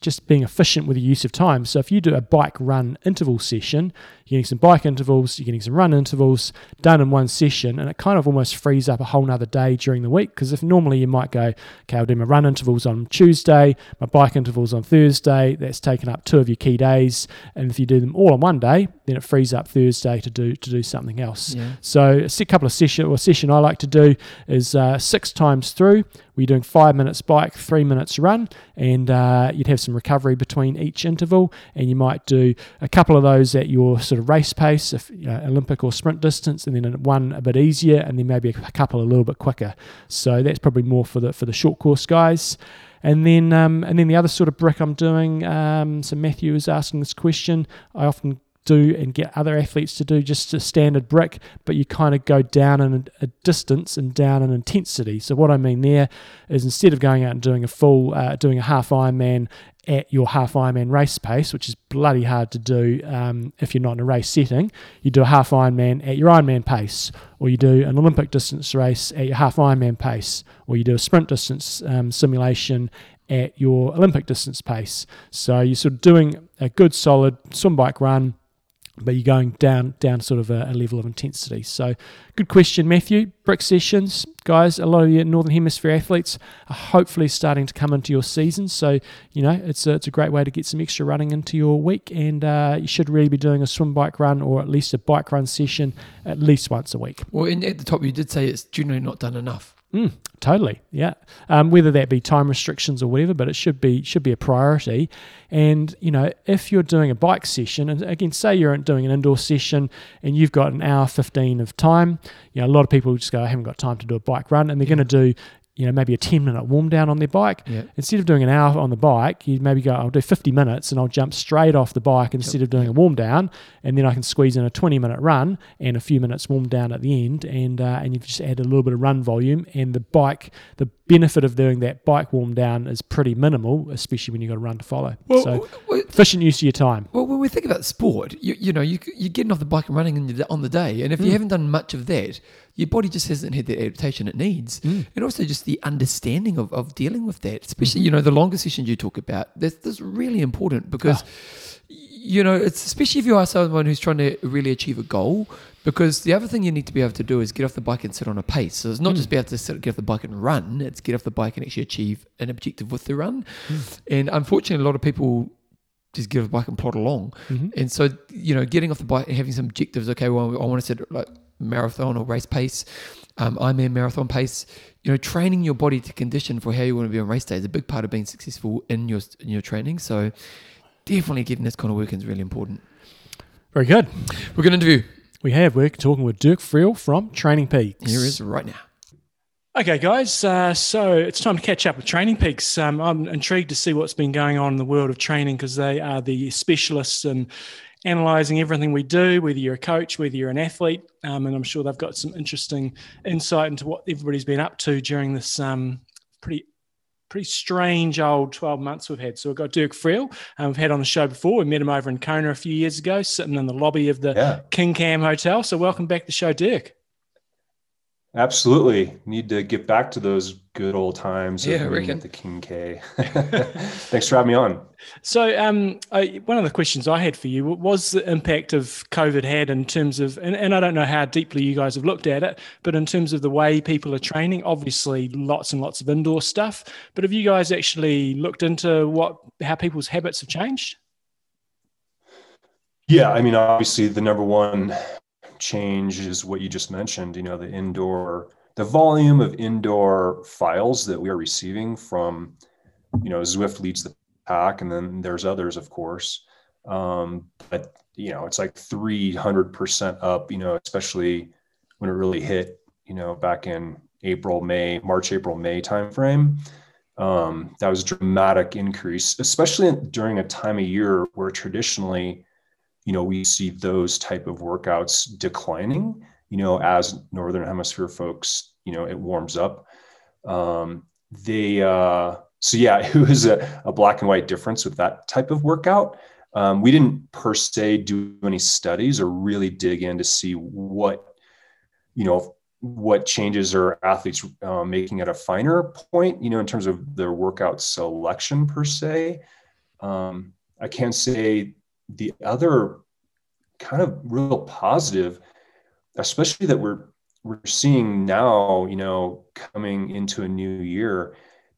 just being efficient with the use of time. So if you do a bike run interval session, You're getting some bike intervals, you're getting some run intervals done in one session, and it kind of almost frees up a whole nother day during the week. Because if normally you might go, okay, I'll do my run intervals on Tuesday, my bike intervals on Thursday, that's taken up two of your key days. And if you do them all on one day, then it frees up Thursday to do to do something else. Yeah. So a couple of session or session I like to do is uh, six times through. We're doing five minutes bike, three minutes run, and uh, you'd have some recovery between each interval. And you might do a couple of those at your sort of race pace, if you know, Olympic or sprint distance, and then one a bit easier, and then maybe a couple a little bit quicker. So that's probably more for the for the short course guys. And then, um, and then the other sort of brick I'm doing. Um, so Matthew is asking this question. I often do and get other athletes to do just a standard brick, but you kind of go down in a distance and down in intensity. So what I mean there is instead of going out and doing a full, uh, doing a half Ironman at your half Ironman race pace, which is bloody hard to do um, if you're not in a race setting, you do a half Ironman at your Ironman pace, or you do an Olympic distance race at your half Ironman pace, or you do a sprint distance um, simulation at your Olympic distance pace. So you're sort of doing a good solid swim bike run but you're going down down sort of a, a, level of intensity. So, good question, Matthew. Brick sessions, guys. A lot of your northern hemisphere athletes are hopefully starting to come into your season. So, you know, it's a, it's a great way to get some extra running into your week, and uh, you should really be doing a swim bike run or at least a bike run session at least once a week. Well, at the top, you did say it's generally not done enough. Mm, totally, yeah. Um, whether that be time restrictions or whatever, but it should be should be a priority. And you know, if you're doing a bike session, and again, say you're doing an indoor session and you've got an hour fifteen of time, you know, a lot of people just go, I haven't got time to do a bike run, and they're yeah. going to do you know, maybe a 10 minute warm down on their bike. Yep. Instead of doing an hour on the bike, You'd maybe go, I'll do 50 minutes and I'll jump straight off the bike instead yep. of doing a warm down. And then I can squeeze in a 20 minute run and a few minutes warm down at the end. And, uh, and you've just added a little bit of run volume. And the bike, the benefit of doing that bike warm down is pretty minimal, especially when you've got a run to follow. Well, so well, efficient use of your time. Well, when we think about sport, you, you know, you, you're getting off the bike and running on the day. And if mm. you haven't done much of that, your body just hasn't had the adaptation it needs. Mm. And also just the understanding of, of dealing with that, especially, mm-hmm. you know, the longer sessions you talk about, that's, that's really important because, oh. you know, it's especially if you are someone who's trying to really achieve a goal, because the other thing you need to be able to do is get off the bike and sit on a pace. So it's not mm. just be able to sit, get off the bike and run, it's get off the bike and actually achieve an objective with the run. Mm. And unfortunately, a lot of people just get a bike and plod along. Mm-hmm. And so, you know, getting off the bike and having some objectives, okay, well, I want to set like marathon or race pace, um, Ironman marathon pace. You know, training your body to condition for how you want to be on race day is a big part of being successful in your in your training. So, definitely getting this kind of work in is really important. Very good. We're going to interview. We have. We're talking with Dirk Friel from Training Peaks. Here is right now. Okay, guys. Uh, so it's time to catch up with Training Peaks. Um, I'm intrigued to see what's been going on in the world of training because they are the specialists in analyzing everything we do, whether you're a coach, whether you're an athlete. Um, and I'm sure they've got some interesting insight into what everybody's been up to during this um, pretty pretty strange old 12 months we've had. So we've got Dirk Friel, um, we've had on the show before. We met him over in Kona a few years ago, sitting in the lobby of the yeah. King Kam Hotel. So welcome back to the show, Dirk. Absolutely. Need to get back to those good old times yeah, of at the King K. (laughs) Thanks for having me on. So, um, I, one of the questions I had for you was the impact of COVID had in terms of, and, and I don't know how deeply you guys have looked at it, but in terms of the way people are training, obviously lots and lots of indoor stuff. But have you guys actually looked into what how people's habits have changed? Yeah, I mean, obviously the number one change is what you just mentioned, you know, the indoor, the volume of indoor files that we are receiving from, you know, Zwift leads the pack, and then there's others, of course. Um, but, you know, it's like 300% up, you know, especially when it really hit, you know, back in April, May, March, April, May timeframe. Um, that was a dramatic increase, especially during a time of year where traditionally you know, we see those type of workouts declining, you know, as Northern Hemisphere folks, you know, it warms up. Um, they, uh, so yeah, (laughs) it was a, a black and white difference with that type of workout. Um, we didn't per se do any studies or really dig in to see what, you know, what changes are athletes uh, making at a finer point, you know, in terms of their workout selection per se. Um, I can't say the other kind of real positive, especially that we're we're seeing now, you know, coming into a new year,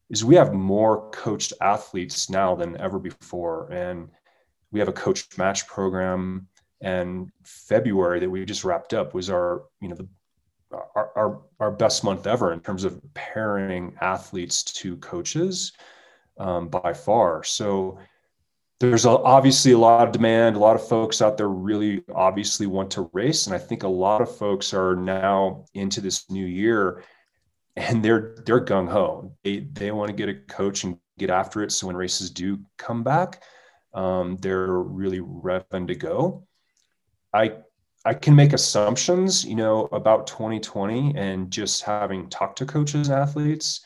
is we have more coached athletes now than ever before. And we have a coach match program. And February that we just wrapped up was our, you know, the our, our, our best month ever in terms of pairing athletes to coaches um, by far. So there's obviously a lot of demand. A lot of folks out there really obviously want to race, and I think a lot of folks are now into this new year, and they're they're gung ho. They they want to get a coach and get after it. So when races do come back, um, they're really revving to go. I I can make assumptions, you know, about 2020 and just having talked to coaches and athletes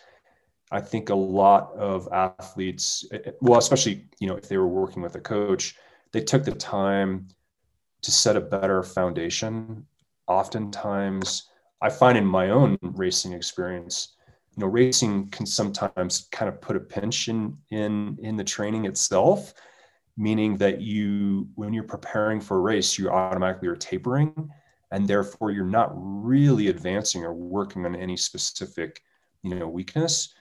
I think a lot of athletes, well, especially you know if they were working with a coach, they took the time to set a better foundation. Oftentimes, I find in my own racing experience, you know, racing can sometimes kind of put a pinch in in in the training itself, meaning that you when you're preparing for a race, you automatically are tapering, and therefore you're not really advancing or working on any specific you know weakness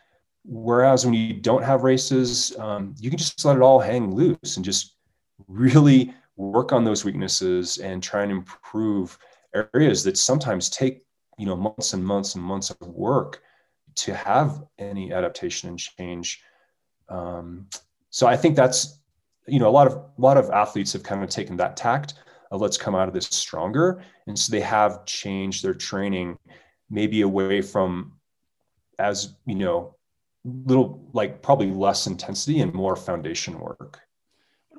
Whereas when you don't have races, um, you can just let it all hang loose and just really work on those weaknesses and try and improve areas that sometimes take you know months and months and months of work to have any adaptation and change. Um, so I think that's you know a lot of a lot of athletes have kind of taken that tact of let's come out of this stronger, and so they have changed their training maybe away from as you know little like probably less intensity and more foundation work.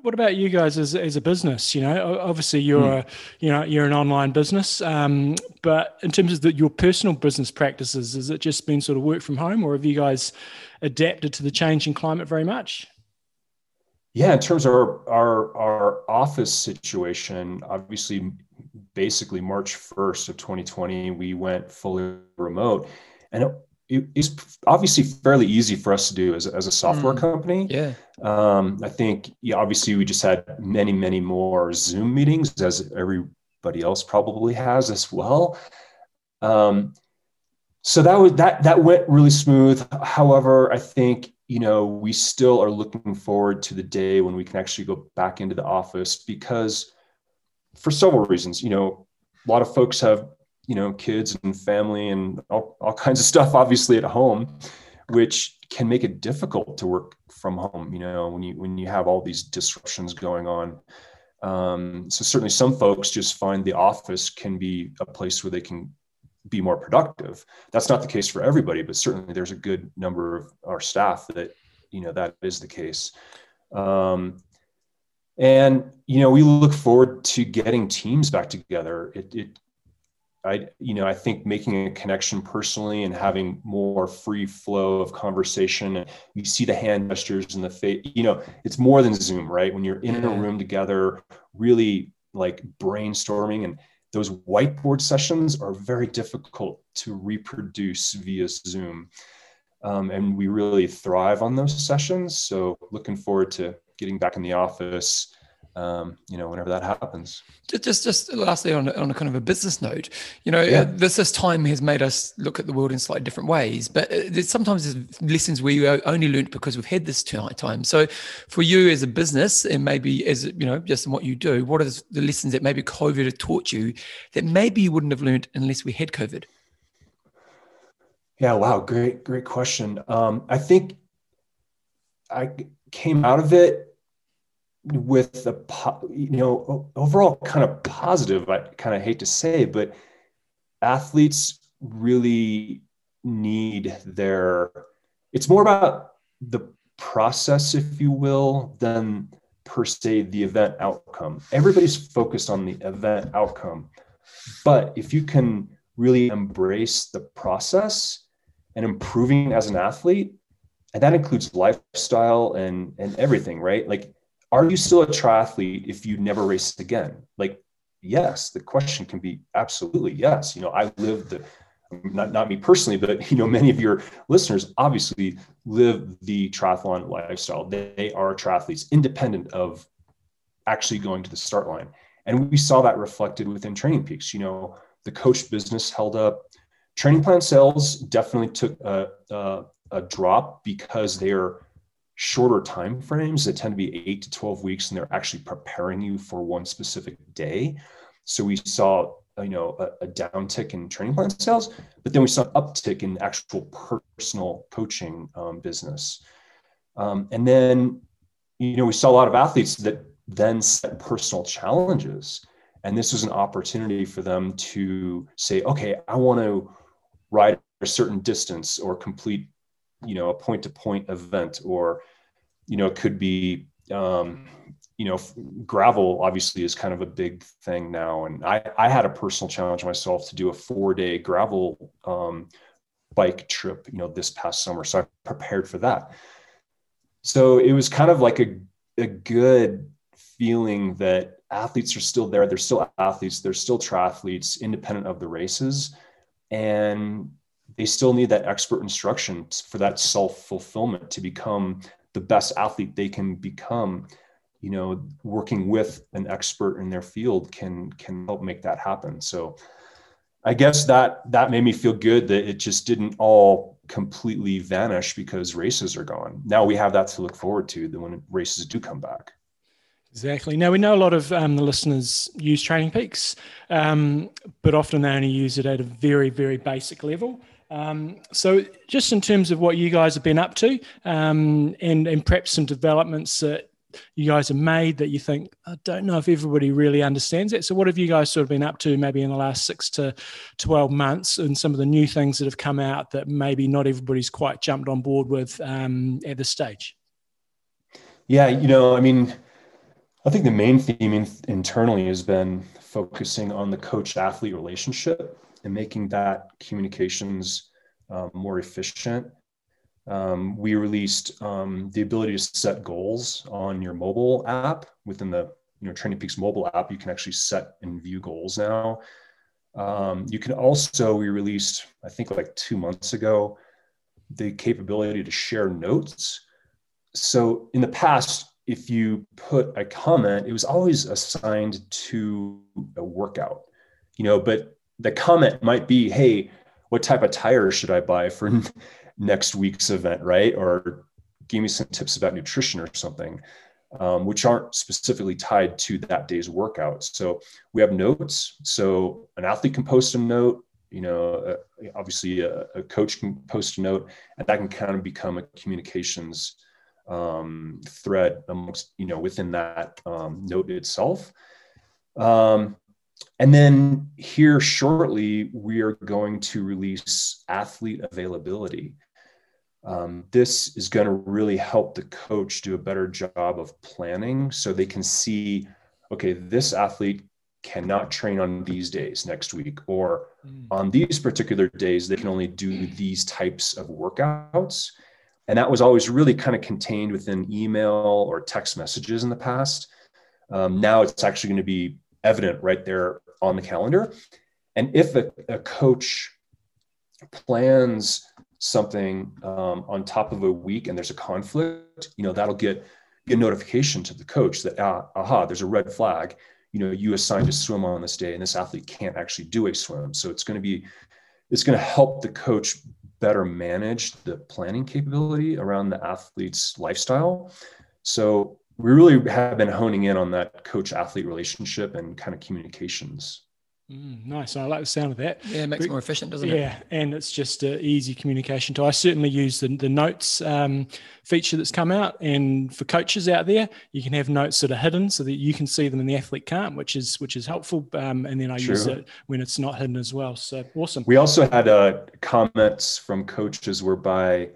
What about you guys as, as a business? You know obviously you're mm. a you know you're an online business um, but in terms of the, your personal business practices has it just been sort of work from home or have you guys adapted to the changing climate very much? Yeah in terms of our our, our office situation obviously basically march 1st of 2020 we went fully remote and it's obviously fairly easy for us to do as, as a software mm, company. Yeah. Um, I think yeah, obviously we just had many, many more Zoom meetings as everybody else probably has as well. Um, so that was that that went really smooth. However, I think you know we still are looking forward to the day when we can actually go back into the office because for several reasons. You know, a lot of folks have you know kids and family and all, all kinds of stuff obviously at home which can make it difficult to work from home you know when you when you have all these disruptions going on. Um, so certainly some folks just find the office can be a place where they can be more productive. That's not the case for everybody but certainly there's a good number of our staff that you know that is the case. Um, and you know we look forward to getting teams back together. It, it I, you know, I think making a connection personally and having more free flow of conversation. You see the hand gestures and the face. You know, it's more than Zoom, right? When you're in a room together, really like brainstorming, and those whiteboard sessions are very difficult to reproduce via Zoom. Um, and we really thrive on those sessions. So, looking forward to getting back in the office um, you know, whenever that happens. Just, just lastly, on, on a kind of a business note, you know, yeah. this this time has made us look at the world in slightly different ways. But there's sometimes there's lessons we only learned because we've had this time. So, for you as a business, and maybe as you know, just in what you do, what are the lessons that maybe COVID had taught you that maybe you wouldn't have learned unless we had COVID? Yeah. Wow. Great. Great question. Um, I think I came out of it with the you know overall kind of positive i kind of hate to say but athletes really need their it's more about the process if you will than per se the event outcome. Everybody's focused on the event outcome but if you can really embrace the process and improving as an athlete and that includes lifestyle and and everything right? Like are you still a triathlete if you never raced again? Like, yes, the question can be absolutely yes. You know, I lived the not, not me personally, but you know, many of your listeners obviously live the triathlon lifestyle. They, they are triathletes independent of actually going to the start line. And we saw that reflected within Training Peaks. You know, the coach business held up. Training plan sales definitely took a, a, a drop because they're shorter time frames that tend to be eight to 12 weeks and they're actually preparing you for one specific day. So we saw you know a, a downtick in training plan sales, but then we saw an uptick in actual personal coaching um, business. Um, and then you know we saw a lot of athletes that then set personal challenges. And this was an opportunity for them to say, okay, I want to ride a certain distance or complete, you know, a point to point event, or, you know, it could be, um, you know, gravel obviously is kind of a big thing now. And I, I had a personal challenge myself to do a four day gravel um, bike trip, you know, this past summer. So I prepared for that. So it was kind of like a, a good feeling that athletes are still there. They're still athletes. They're still triathletes, independent of the races, and they still need that expert instruction for that self fulfillment to become the best athlete they can become. You know, working with an expert in their field can can help make that happen. So, I guess that that made me feel good that it just didn't all completely vanish because races are gone. Now we have that to look forward to when races do come back. Exactly. Now we know a lot of um, the listeners use Training Peaks, um, but often they only use it at a very, very basic level. Um, so, just in terms of what you guys have been up to, um, and and perhaps some developments that you guys have made that you think I don't know if everybody really understands it. So, what have you guys sort of been up to maybe in the last six to twelve months, and some of the new things that have come out that maybe not everybody's quite jumped on board with um, at this stage? Yeah, you know, I mean I think the main theme in, internally has been focusing on the coach athlete relationship and making that communications um, more efficient. Um, we released um, the ability to set goals on your mobile app within the you know Training Peaks mobile app. You can actually set and view goals now. Um, you can also we released I think like two months ago the capability to share notes. So in the past, if you put a comment, it was always assigned to a workout, you know, but the comment might be, hey, what type of tire should I buy for (laughs) next week's event, right? Or give me some tips about nutrition or something, um, which aren't specifically tied to that day's workout. So we have notes. So an athlete can post a note, you know, uh, obviously a, a coach can post a note, and that can kind of become a communications um, thread amongst you know within that um, note itself. Um, and then here shortly, we are going to release athlete availability. Um, this is going to really help the coach do a better job of planning so they can see, okay, this athlete cannot train on these days next week, or mm. on these particular days, they can only do these types of workouts and that was always really kind of contained within email or text messages in the past. Um, now it's actually going to be evident right there on the calendar. And if a, a coach plans something um, on top of a week and there's a conflict, you know, that'll get, get notification to the coach that, ah, aha, there's a red flag. You know, you assigned a swim on this day and this athlete can't actually do a swim. So it's going to be, it's going to help the coach better manage the planning capability around the athlete's lifestyle. So we really have been honing in on that coach athlete relationship and kind of communications. Mm, nice. I like the sound of that. Yeah, it makes it more efficient, doesn't yeah, it? Yeah, and it's just uh, easy communication too. I certainly use the, the notes um, feature that's come out, and for coaches out there, you can have notes that are hidden so that you can see them and the athlete can't, which is which is helpful. Um, and then I use it when it's not hidden as well. So awesome. We also had uh, comments from coaches whereby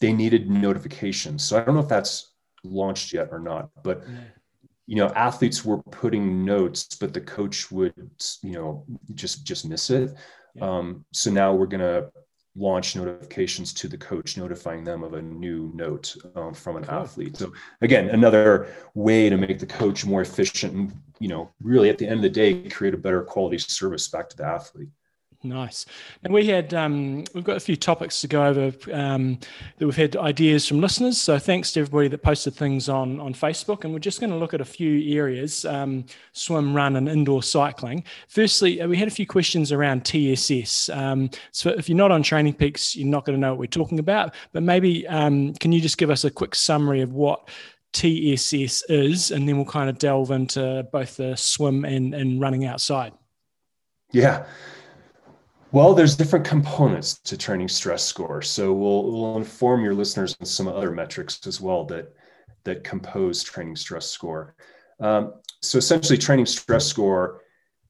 they needed notifications. So I don't know if that's launched yet or not, but. You know athletes were putting notes but the coach would you know just just miss it yeah. um, so now we're going to launch notifications to the coach notifying them of a new note um, from an athlete so again another way to make the coach more efficient and you know really at the end of the day create a better quality service back to the athlete Nice. And we had um, we've got a few topics to go over um, that we've had ideas from listeners. So thanks to everybody that posted things on on Facebook, and we're just going to look at a few areas: um, swim, run, and indoor cycling. Firstly, uh, we had a few questions around TSS. Um, so if you're not on Training Peaks, you're not going to know what we're talking about. But maybe um, can you just give us a quick summary of what TSS is, and then we'll kind of delve into both the swim and, and running outside. Yeah. Well, there's different components to training stress score. So we'll, we'll inform your listeners on some other metrics as well that, that compose training stress score. Um, so essentially training stress score,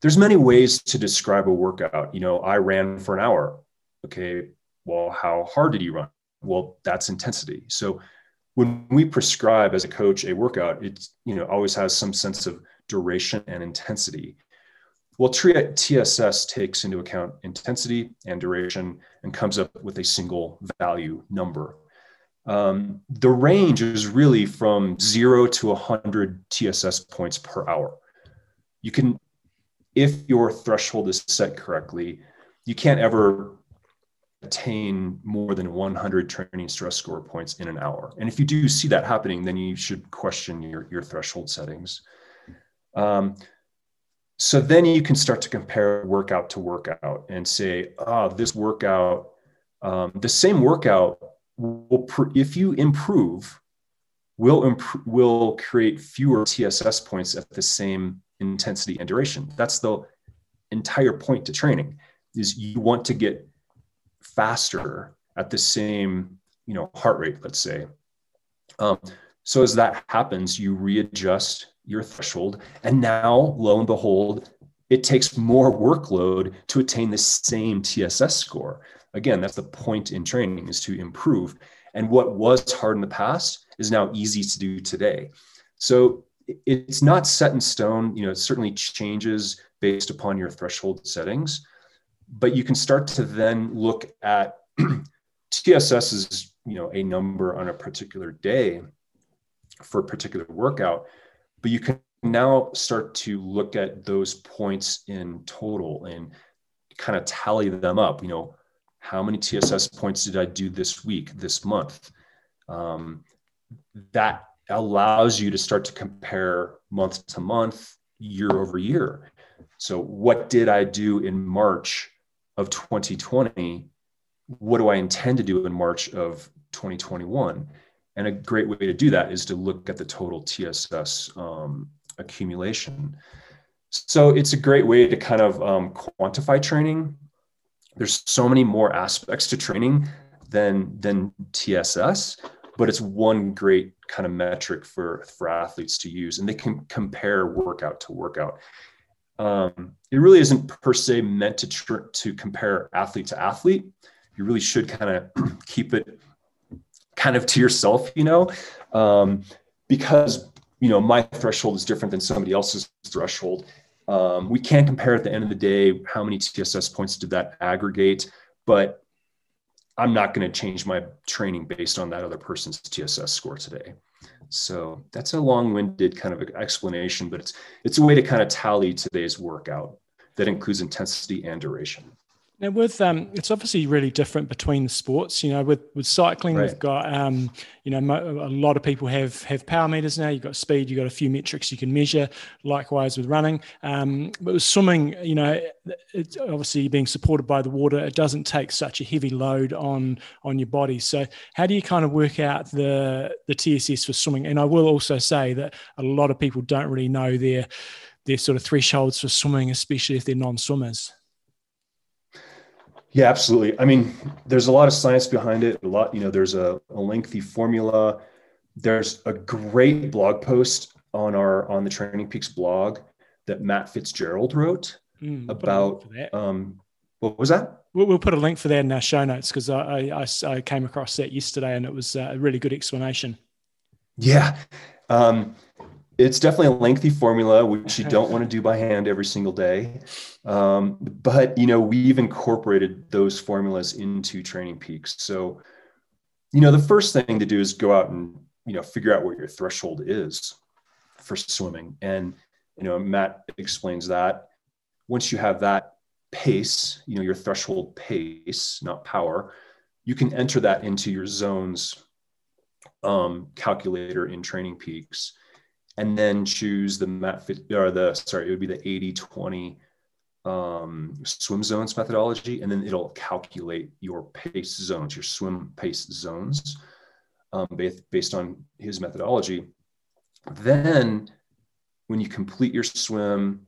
there's many ways to describe a workout. You know, I ran for an hour. Okay. Well, how hard did you run? Well, that's intensity. So when we prescribe as a coach a workout, it you know always has some sense of duration and intensity. Well, TSS takes into account intensity and duration and comes up with a single value number. Um, the range is really from zero to 100 TSS points per hour. You can, if your threshold is set correctly, you can't ever attain more than 100 training stress score points in an hour. And if you do see that happening, then you should question your, your threshold settings. Um, so then you can start to compare workout to workout and say, oh, this workout, um, the same workout will, pr- if you improve, will imp- will create fewer TSS points at the same intensity and duration. That's the entire point to training is you want to get faster at the same you know heart rate let's say um, so as that happens you readjust your threshold. And now, lo and behold, it takes more workload to attain the same TSS score. Again, that's the point in training is to improve. And what was hard in the past is now easy to do today. So it's not set in stone. You know, it certainly changes based upon your threshold settings, but you can start to then look at (clears throat) TSS is, you know, a number on a particular day for a particular workout but you can now start to look at those points in total and kind of tally them up you know how many tss points did i do this week this month? Um, that allows you to start to compare month to month year over year. So what did i do in march of 2020 what do i intend to do in march of 2021 and a great way to do that is to look at the total TSS um, accumulation. So it's a great way to kind of um, quantify training. There's so many more aspects to training than than TSS, but it's one great kind of metric for for athletes to use, and they can compare workout to workout. Um, it really isn't per se meant to tr- to compare athlete to athlete. You really should kind of (clears throat) keep it kind of to yourself, you know, um, because you know my threshold is different than somebody else's threshold. Um, we can't compare at the end of the day how many TSS points did that aggregate, but I'm not going to change my training based on that other person's TSS score today. So that's a long-winded kind of explanation, but it's it's a way to kind of tally today's workout that includes intensity and duration. Now, with um, it's obviously really different between the sports. You know, with with cycling, right. we've got um, you know a lot of people have have power meters now. You've got speed, you've got a few metrics you can measure. Likewise with running, um, but with swimming, you know, it's obviously being supported by the water. It doesn't take such a heavy load on on your body. So, how do you kind of work out the the TSS for swimming? And I will also say that a lot of people don't really know their their sort of thresholds for swimming, especially if they're non-swimmers. Yeah, absolutely. I mean, there's a lot of science behind it. A lot, you know, there's a, a lengthy formula. There's a great blog post on our on the Training Peaks blog that Matt Fitzgerald wrote mm, about. Um, what was that? We'll, we'll, put a link for that in our show notes because I, I, I, came across that yesterday and it was a really good explanation. Yeah. Um, it's definitely a lengthy formula which you don't want to do by hand every single day. Um, but you know we've incorporated those formulas into training peaks. So you know the first thing to do is go out and you know figure out what your threshold is for swimming. And you know matt explains that. Once you have that pace, you know, your threshold pace, not power, you can enter that into your zones um, calculator in Training Peaks, and then choose the mat fit or the sorry, it would be the 80 20 um, swim zones methodology, and then it'll calculate your pace zones, your swim pace zones, um, based, based on his methodology. Then, when you complete your swim,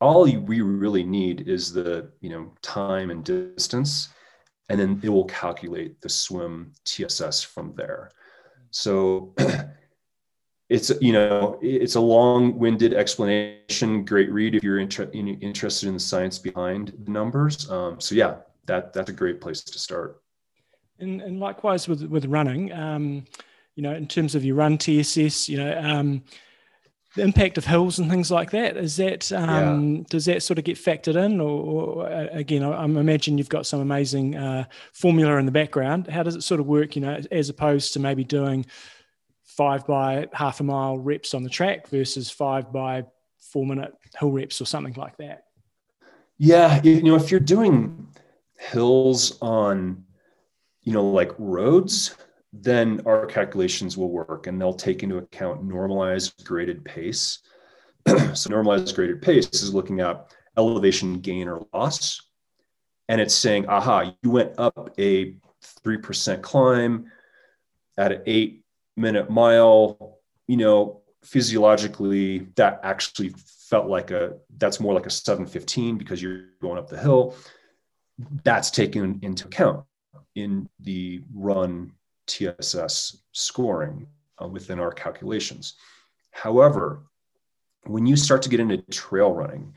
all you, we really need is the you know time and distance, and then it will calculate the swim TSS from there. So (clears throat) it's you know it's a long-winded explanation great read if you're inter- interested in the science behind the numbers. Um, so yeah that that's a great place to start. And, and likewise with with running um, you know in terms of your run tss you know um, the impact of hills and things like that is that um, yeah. does that sort of get factored in? Or, or uh, again I, I, imagine you've got some amazing uh, formula in the background. How does it sort of work you know as opposed to maybe doing five by half a mile reps on the track versus five by four minute hill reps or something like that yeah you know if you're doing hills on you know like roads then our calculations will work and they'll take into account normalized graded pace. (clears throat) so, normalized graded pace is looking at elevation gain or loss. And it's saying, aha, you went up a 3% climb at an eight minute mile. You know, physiologically, that actually felt like a, that's more like a 715 because you're going up the hill. That's taken into account in the run TSS scoring uh, within our calculations. However, when you start to get into trail running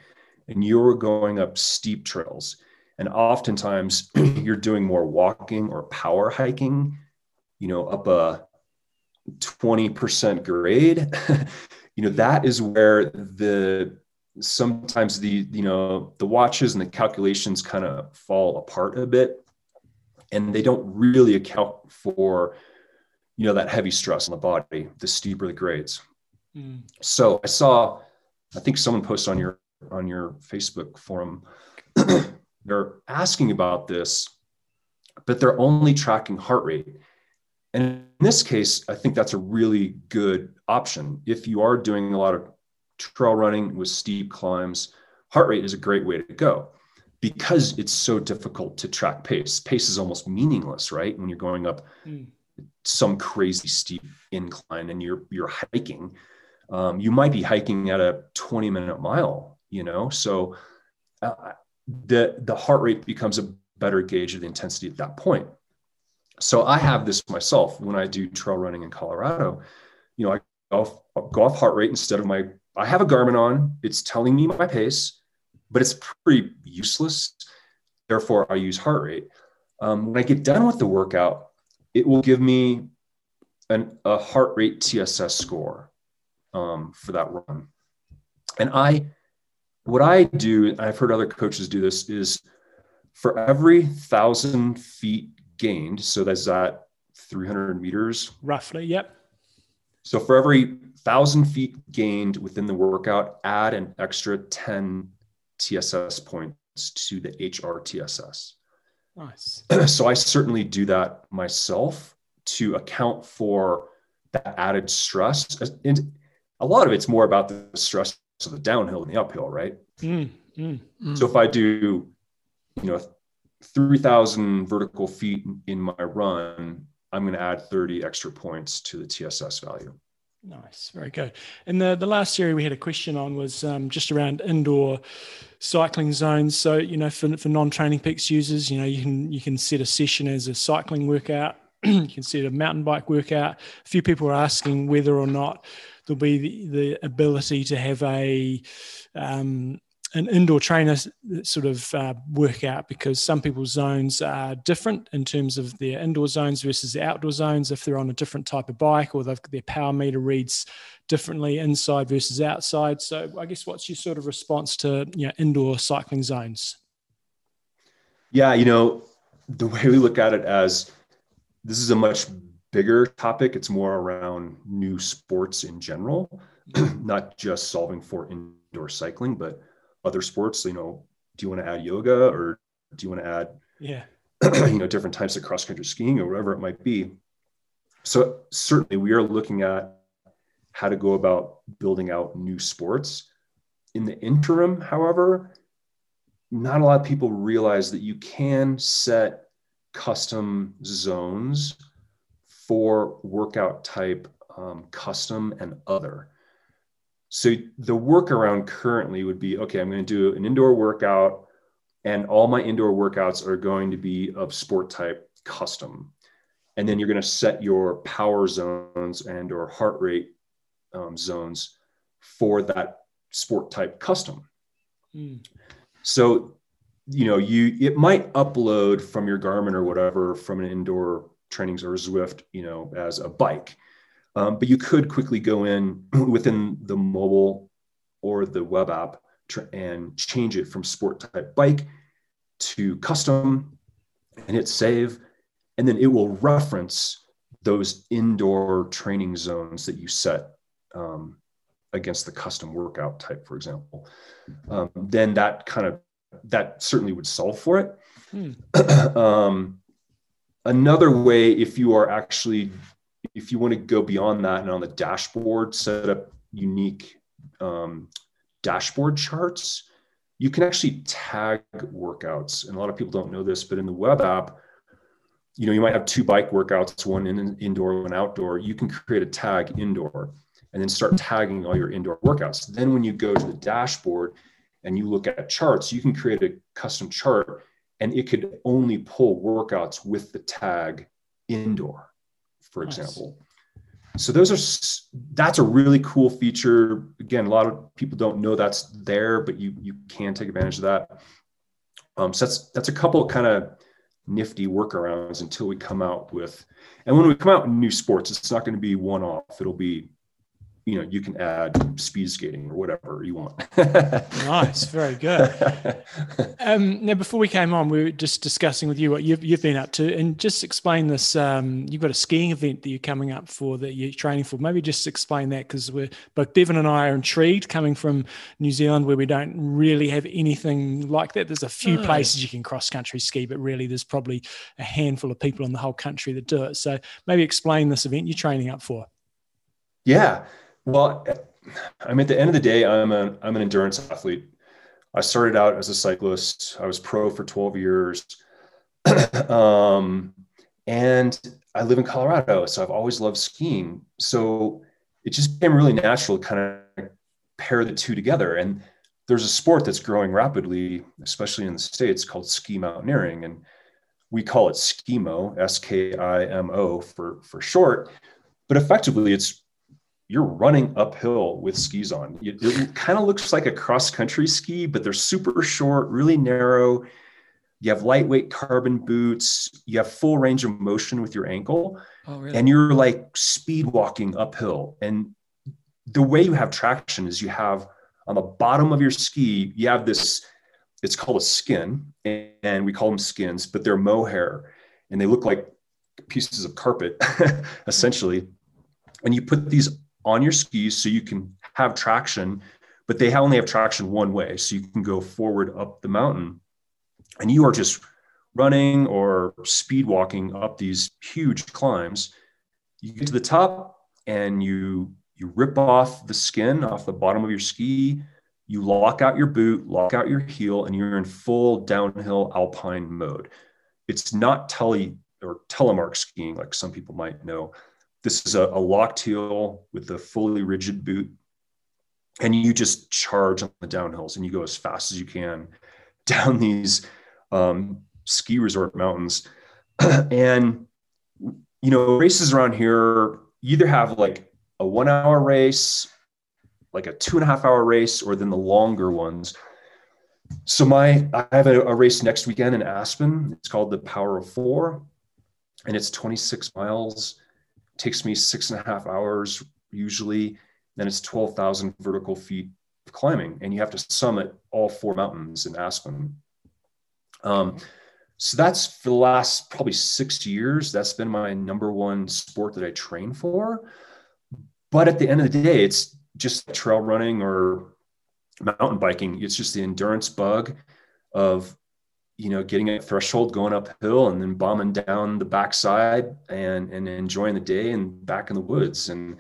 and you're going up steep trails, and oftentimes (clears throat) you're doing more walking or power hiking, you know, up a 20% grade, (laughs) you know, that is where the sometimes the you know the watches and the calculations kind of fall apart a bit and they don't really account for you know that heavy stress on the body the steeper the grades. Mm. so i saw i think someone posted on your on your facebook forum (clears throat) they're asking about this but they're only tracking heart rate. And in this case i think that's a really good option if you are doing a lot of trail running with steep climbs heart rate is a great way to go because it's so difficult to track pace. Pace is almost meaningless, right? When you're going up mm. some crazy steep incline and you're you're hiking, um, you might be hiking at a 20 minute mile, you know. So uh, the the heart rate becomes a better gauge of the intensity at that point. So I have this myself when I do trail running in Colorado. You know, I go off, go off heart rate instead of my. I have a Garmin on. It's telling me my pace but it's pretty useless. Therefore, I use heart rate. Um, when I get done with the workout, it will give me an, a heart rate TSS score um, for that run. And I, what I do, I've heard other coaches do this, is for every thousand feet gained, so that's that 300 meters. Roughly, yep. So for every thousand feet gained within the workout, add an extra 10 TSS points to the HRTSS. Nice. (clears throat) so I certainly do that myself to account for that added stress. And a lot of it's more about the stress of the downhill and the uphill, right? Mm, mm, mm. So if I do, you know, 3,000 vertical feet in my run, I'm going to add 30 extra points to the TSS value. Nice, very good. And the, the last area we had a question on was um, just around indoor cycling zones. So you know, for, for non-training peaks users, you know, you can you can set a session as a cycling workout. (clears throat) you can set a mountain bike workout. A few people are asking whether or not there'll be the, the ability to have a um, an indoor trainer sort of uh, work out because some people's zones are different in terms of their indoor zones versus the outdoor zones. If they're on a different type of bike or they've, their power meter reads differently inside versus outside. So I guess what's your sort of response to you know, indoor cycling zones? Yeah, you know, the way we look at it as this is a much bigger topic. It's more around new sports in general, (clears throat) not just solving for indoor cycling, but other sports, you know, do you want to add yoga or do you want to add yeah. (clears throat) you know different types of cross country skiing or whatever it might be? So certainly we are looking at how to go about building out new sports. In the interim however not a lot of people realize that you can set custom zones for workout type um, custom and other so the workaround currently would be okay i'm going to do an indoor workout and all my indoor workouts are going to be of sport type custom. And then you're going to set your power zones and or heart rate um, zones for that sport type custom. Mm. so you know you it might upload from your garmin or whatever from an indoor trainings or zwift you know as a bike um, but you could quickly go in (clears throat) within the mobile or the web app and change it from sport type bike to custom and hit save. And then it will reference those indoor training zones that you set um, against the custom workout type, for example. Um, then that kind of that certainly would solve for it. Hmm. (clears throat) um, another way, if you are actually if you want to go beyond that and on the dashboard set up unique um, dashboard charts you can actually tag workouts. And a lot of people don't know this, but in the web app, you know, you might have two bike workouts, one in indoor, one outdoor. You can create a tag indoor and then start tagging all your indoor workouts. Then when you go to the dashboard and you look at charts, you can create a custom chart and it could only pull workouts with the tag indoor, for nice. example. So those are that's a really cool feature. Again a lot of people don't know that's there but you you can take advantage of that. Um, so that's that's a couple kind of nifty workarounds until we come out with and when we come out in new sports it's not going to be one off it'll be you know you can add speed skating or whatever you want. (laughs) Nice very good. (laughs) Um, now before we came on we were just discussing with you what you've, you've been up to and just explain this um, you've got a skiing event that you're coming up for that you're training for. Maybe just explain that because we're both devon and i are intrigued coming from new zealand where we don't really have anything like that. There's a few oh. places you can cross country ski but really there's probably a handful of people in the whole country that do it. So maybe explain this event you're training up for. Yeah well, I mean, at the end of the day, I'm a I'm an endurance athlete. I started out as a cyclist. I was pro for 12 years, (clears throat) um, and I live in Colorado, so I've always loved skiing. So it just became really natural to kind of pair the two together. And there's a sport that's growing rapidly, especially in the states, called ski mountaineering, and we call it skimo, S K I M O for for short. But effectively, it's you're running uphill with skis on. It, it kind of looks like a cross country ski, but they're super short, really narrow. You have lightweight carbon boots. You have full range of motion with your ankle. Oh, really? And you're like speed walking uphill. And the way you have traction is you have on the bottom of your ski, you have this, it's called a skin, and we call them skins, but they're mohair and they look like pieces of carpet, (laughs) essentially. And you put these on your skis so you can have traction, but they only have traction one way. So you can go forward up the mountain and you are just running or speed walking up these huge climbs. You get to the top and you you rip off the skin off the bottom of your ski, you lock out your boot, lock out your heel, and you're in full downhill alpine mode. It's not tele or telemark skiing like some people might know. This is a, a locked heel with a fully rigid boot. And you just charge on the downhills and you go as fast as you can (laughs) down these um, ski resort mountains. (clears throat) and, you know, races around here either have like a one hour race, like a two and a half hour race, or then the longer ones. So my I have a, a, race next weekend in Aspen. It's called the Power of Four, and it's 26 miles takes me six and a half hours usually. Then it's 12,000 vertical feet of climbing, and you have to summit all four mountains in Aspen. Um, so that's for the last probably six years. That's been my number one sport that I train for. But at the end of the day, it's just trail running or mountain biking. It's just the endurance bug. of you know getting a threshold going uphill and then bombing down the backside and and enjoying the day and back in the woods. And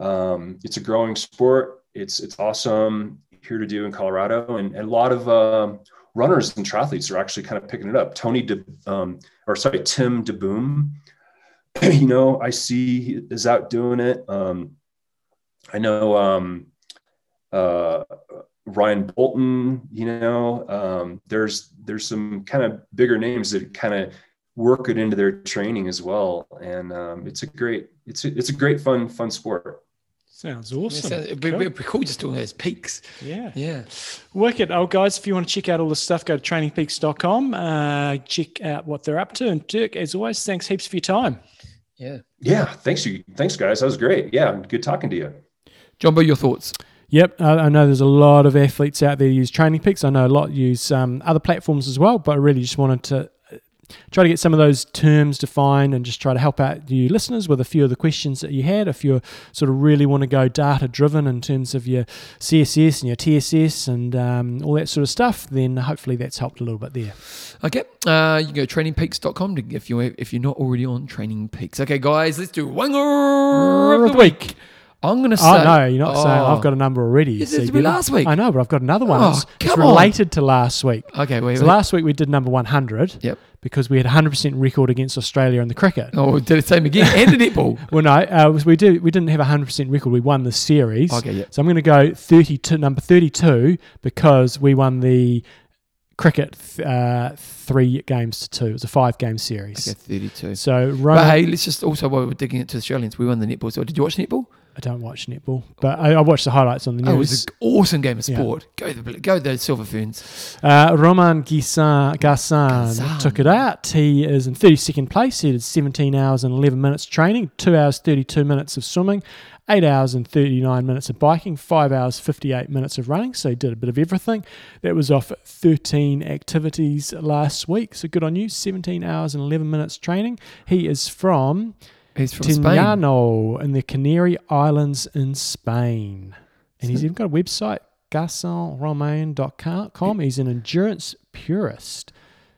um, it's a growing sport. It's it's awesome here to do in colorado. And, and a lot of um, runners and triathletes are actually kind of picking it up. Tony De, um, or sorry tim deboom. (clears throat) You know i see he is out doing it. Um, i know um, uh, Ryan Bolton, you know, um, there's there's some kind of bigger names that kind of work it into their training as well, and um, it's a great it's a, it's a great fun fun sport. Sounds awesome. It'd be, Cool. it'd be cool just doing those peaks. Yeah. Yeah. Wicked. Oh, guys, if you want to check out all this stuff, go to trainingpeaks.com. Uh, check out what they're up to. And Dirk, as always, thanks heaps for your time. Yeah. Yeah, thanks you, thanks guys, that was great. Yeah, good talking to you. Jumbo, your thoughts? Yep, I, I know there's a lot of athletes out there who use Training Peaks. I know a lot use um, other platforms as well, but I really just wanted to uh, try to get some of those terms defined and just try to help out you listeners with a few of the questions that you had. If you sort of really want to go data driven in terms of your CSS and your TSS and um, all that sort of stuff, then hopefully that's helped a little bit there. Okay. Uh, you can go to trainingpeaks.com to, if, you, if you're not already on Training Peaks. Okay, guys, let's do Wanger of the Week. I'm going to say. Oh no, you're not saying Oh. I've got a number already. Yes, So it's you been get- last week. I know, but I've got another one. Oh, it's, it's on. related to last week. Okay, wait, So wait. last week we did number 100 Yep. because we had 100% record against Australia in the cricket. Oh, did it same again? and the netball. (laughs) Well, no, uh, we did. We didn't have a 100% record. We won the series. Okay, yeah. So I'm going to go 32, number 32, because we won the cricket th- uh, three games to two. It was a five game series. Okay, 32. So But Roman, hey, let's just also while we're digging into the Australians, we won the netball. So did you watch netball? I don't watch netball, but I, I watch the highlights on the Oh, it was an awesome game of Yeah. sport. Go the go the Silver Ferns. Uh, Roman Gassan Gassan. took it out. He is in 32nd place. He did 17 hours and 11 minutes training, 2 hours 32 minutes of swimming, 8 hours and 39 minutes of biking, 5 hours 58 minutes of running. So he did a bit of everything. That was off 13 activities last week. So good on you. 17 hours and 11 minutes training. He is from He's from Spain. Tignano in the Canary Islands in Spain. And he's even got a website, gasonromain.com. He's an endurance purist.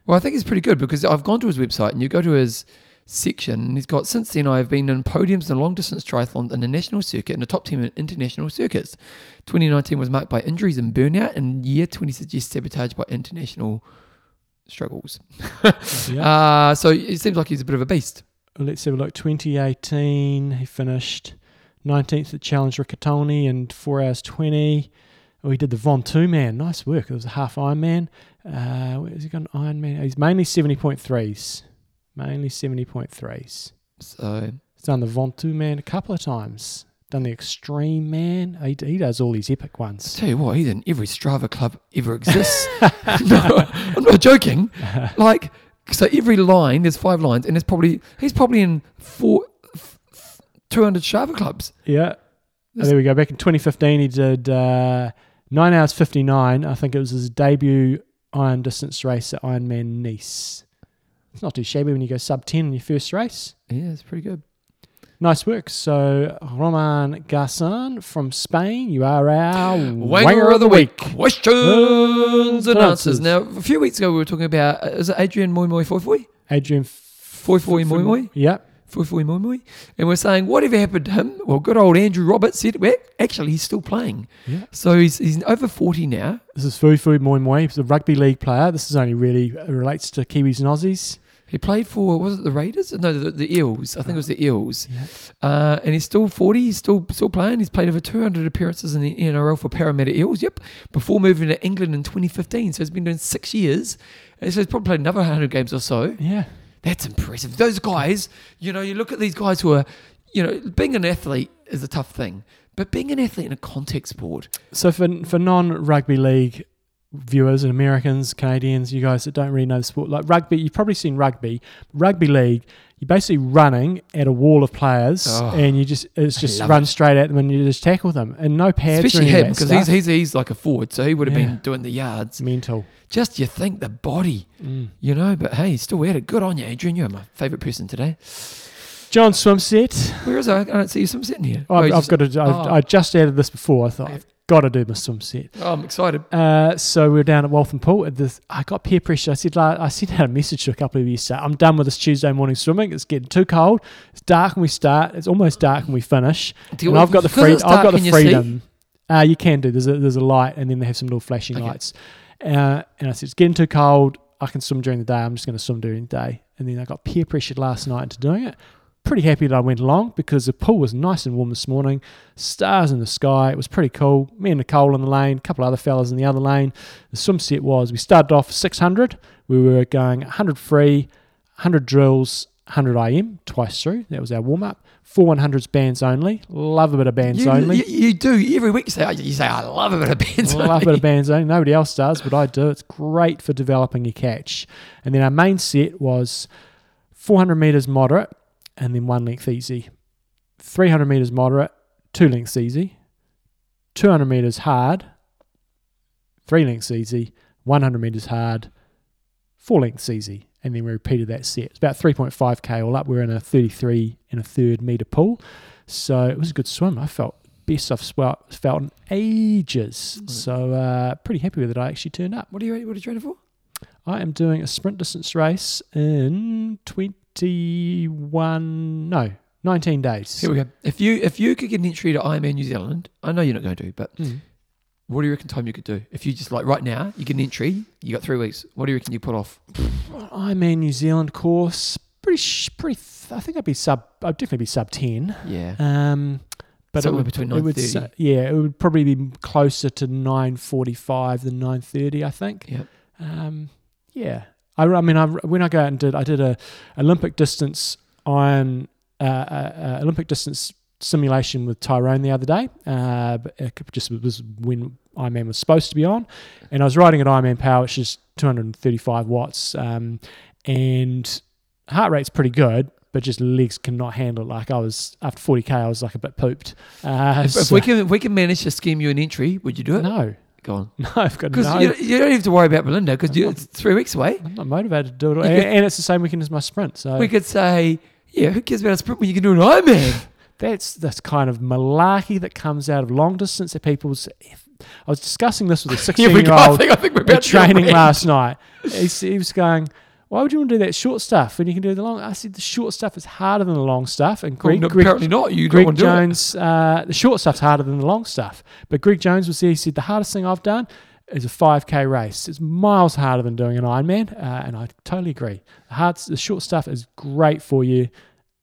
Well, I think he's pretty good because I've gone to his website and you go to his section and he's got since then I've been in podiums in long distance triathlons in the national circuit and the top team in international circuits. 2019 was marked by injuries and burnout, and year 20 suggests sabotage by international struggles. Yeah. (laughs) Uh, so it seems like he's a bit of a beast. Let's have a look. 2018, he finished 19th at Challenge Riccione and 4 hours 20. We did the Von 2 man. Nice work. It was a half Ironman. Uh, where has he got an Ironman? He's mainly 70.3s. Mainly 70.3s. So He's done the Von 2 man a couple of times. Done the Extreme man. He, he does all these epic ones. tell you what, he's in every Strava club ever exists. (laughs) no, I'm not joking. (laughs) Like, so every line, there's five lines, and there's probably he's probably in four, f- f- 200 Strava clubs. Yeah. Oh, there we go. Back in 2015, he did uh, 9 hours 59. I think it was his debut iron distance race at Ironman Nice. It's not too shabby when you go sub 10 in your first race. Yeah, it's pretty good. Nice work. So, Roman Garsan from Spain, you are our Wanger of the week. Questions and Answers. Now, a few weeks ago, we were talking about uh, is it Adrian Moi Moi Foi? Adrian Foi Moi Moi? Yeah. Foi Foi Moi Moi? And we're saying, whatever happened to him? Well, good old Andrew Roberts said, well, actually, he's still playing. Yeah. So he's, he's over 40 now. This is Fuifui Moimoi. He's a rugby league player. This is only really uh, relates to Kiwis and Aussies. He played for was it the Raiders? No, the, the Eels. I think it was the Eels. Yeah. Uh, and he's still forty. He's still still playing. He's played over two hundred appearances in the NRL for Parramatta Eels. Yep. Before moving to England in 2015, so he's been doing six years. And so he's probably played another hundred games or so. Yeah. That's impressive. Those guys, you know, you look at these guys who are, you know, being an athlete is a tough thing, but being an athlete in a contact sport, So for for non rugby league viewers and Americans, Canadians, you guys that don't really know the sport, like rugby, you've probably seen rugby. Rugby league, you're basically running at a wall of players, Oh, and you just it's just run straight at them and you just tackle them, and no pads. especially or any of him because he's, he's he's like a forward, so he would have Yeah. been doing the yards. mental. Just you think the body, Mm. you know. But hey, still at it. Good on you, Adrian. You're my favourite person today. John Swimset. Where is I? I don't see you sitting here. I've, I've just- got to. I've, oh. I just added this before. I thought got to do my swim set. Oh, I'm excited. Uh, so we were down at Waltham Pool. At the, I got peer pressure. I said, like, I sent out a message to a couple of you. So I'm done with this Tuesday morning swimming. It's getting too cold. It's dark when we start. It's almost dark when we finish. Do and I've got the free, I've got the can you freedom. Uh, you can do. There's a there's a light, and then they have some little flashing Okay. lights. Uh, and I said, it's getting too cold. I can swim during the day. I'm just going to swim during the day. And then I got peer pressured last night into doing it. Pretty happy that I went along because the pool was nice and warm this morning. Stars in the sky. It was pretty cool. Me and Nicole in the lane, a couple other fellas in the other lane. The swim set was we started off 600. We were going 100 free, 100 drills, 100 IM twice through. That was our warm up. Four 100s bands only. Love a bit of bands You, only. you, you do every week. You say, oh, you say, I love a bit of bands. Love a bit of bands (laughs) only. Nobody else does, but I do. It's great for developing your catch. And then our main set was 400 meters moderate and then one length easy. 300 meters moderate, two lengths easy. 200 meters hard, three lengths easy. 100 meters hard, four lengths easy. And then we repeated that set. It's about 3.5k all up. We're in a 33 and a third meter pool. So it was a good swim. I felt best I've felt in ages. So uh, pretty happy with it. I actually turned up. What are you? What are you training for? I am doing a sprint distance race in 21, no, 19 days. Here we go. If you if you could get an entry to Ironman New Zealand, I know you're not going to, do, but Mm. what do you reckon time you could do? If you just like right now, you get an entry, you got three weeks. What do you reckon you put off? In New Zealand course. Pretty, sh- pretty. Th- I think I'd be sub. I'd definitely be sub 10. Yeah. Um, but it Somewhere would, between it would 9:30. s- yeah, it would probably be closer to 9:45 than 9:30. I think. Yep. Um, yeah, I, I mean, I, when I go out and did, I did a Olympic distance iron, uh, uh, uh, Olympic distance simulation with Tyrone the other day. Uh, it just was when Ironman was supposed to be on, and I was riding at Ironman Power, which is 235 watts, um, and heart rate's pretty good. But just legs cannot handle it. Like I was after 40k, I was like a bit pooped. Uh, If, if so- we can if we can manage to scheme you an entry, would you do it? no, Go on. no, (laughs) I've got Because no. you, you don't have to worry about Belinda because it's three weeks away. I'm not motivated to do it, all. And, could- and it's the same weekend as my sprint. So We could say, yeah, who cares about a sprint when you can do an Ironman? (laughs) that's that's kind of malarkey that comes out of long distance that people's. I was discussing this with a (laughs) Here 16 we year go. I old think, I think we're at about training last night. He's, he was going, "Why would you want to do that short stuff when you can do the long?" I said, "The short stuff is harder than the long stuff." And Well, no, Greg, apparently not. You don't Greg want to do it. Jones, uh, the short stuff's harder than the long stuff. But Greg Jones was there. He said the hardest thing I've done is a 5k race. It's miles harder than doing an Ironman, uh, and I totally agree. The hard, the short stuff is great for you.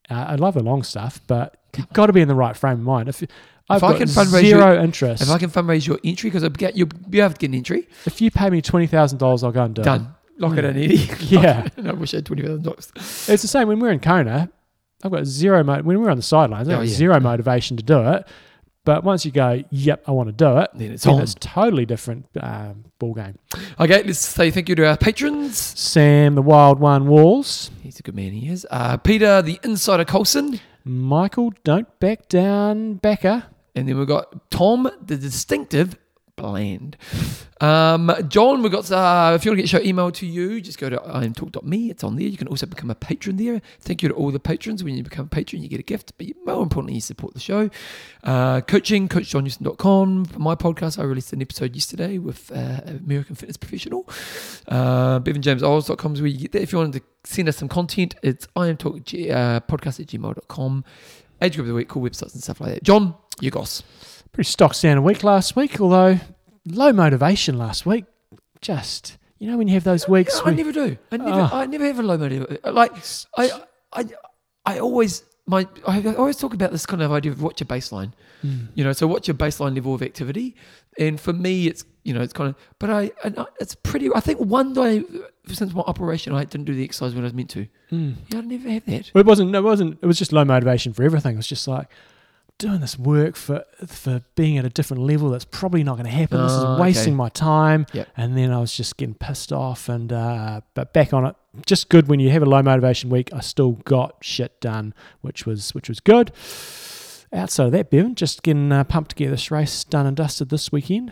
Uh, I love the long stuff, but you've (laughs) got to be in the right frame of mind. If, I've I can fundraise zero interest. If I can fundraise your entry, because you'll be able to get an entry, if you pay me twenty thousand dollars, I'll go and do it. done. Lock it in, Eddie. Yeah. I wish I had twenty thousand dollars. It's the same when we're in Kona. I've got zero mo- when we're on the sidelines. I've Oh, got yeah. zero motivation to do it. But once you go, yep, I want to do it, Then it's on. it's totally different um, ball game. Okay, let's say thank you to our patrons. Sam, the Wild One Walls, He's a good man, he is. Uh, Peter, the Insider Colson. Michael, don't back down, Becker. And then we've got Tom, the distinctive bland. Um, John, we've got, uh, if you want to get show email to you, just go to imtalk.me. It's on there. You can also become a patron there. Thank you to all the patrons. When you become a patron, you get a gift, but more importantly, you support the show. Uh, coaching, coachjohnnewsom.com. For my podcast, I released an episode yesterday with uh, American Fitness Professional. Uh, is where you get that. If you wanted to send us some content, it's imtalk uh, podcast at gmail.com. Age group of the week, cool websites and stuff like that. John, you goss. Pretty stock standard week last week, although low motivation last week. Just, you know, when you have those weeks I never do. I never. Oh. I never have a low motivation. Like I, I, I always my. I always talk about this kind of idea of what's your baseline. Hmm. You know, so what's your baseline level of activity? And for me, it's you know, it's kind of. But I, and I it's pretty. I think one day since my operation, I didn't do the exercise when I was meant to. Mm. Yeah, I never have that. Well, it wasn't. It wasn't. It was just low motivation for everything. It was just like doing this work for for being at a different level. That's probably not going to happen. this is Oh, wasting okay. my time. Yep. And then I was just getting pissed off. And uh, but back on it. Just good when you have a low motivation week. I still got shit done, which was which was good. Outside of that, Bevan, just getting uh, pumped to get this race done and dusted this weekend.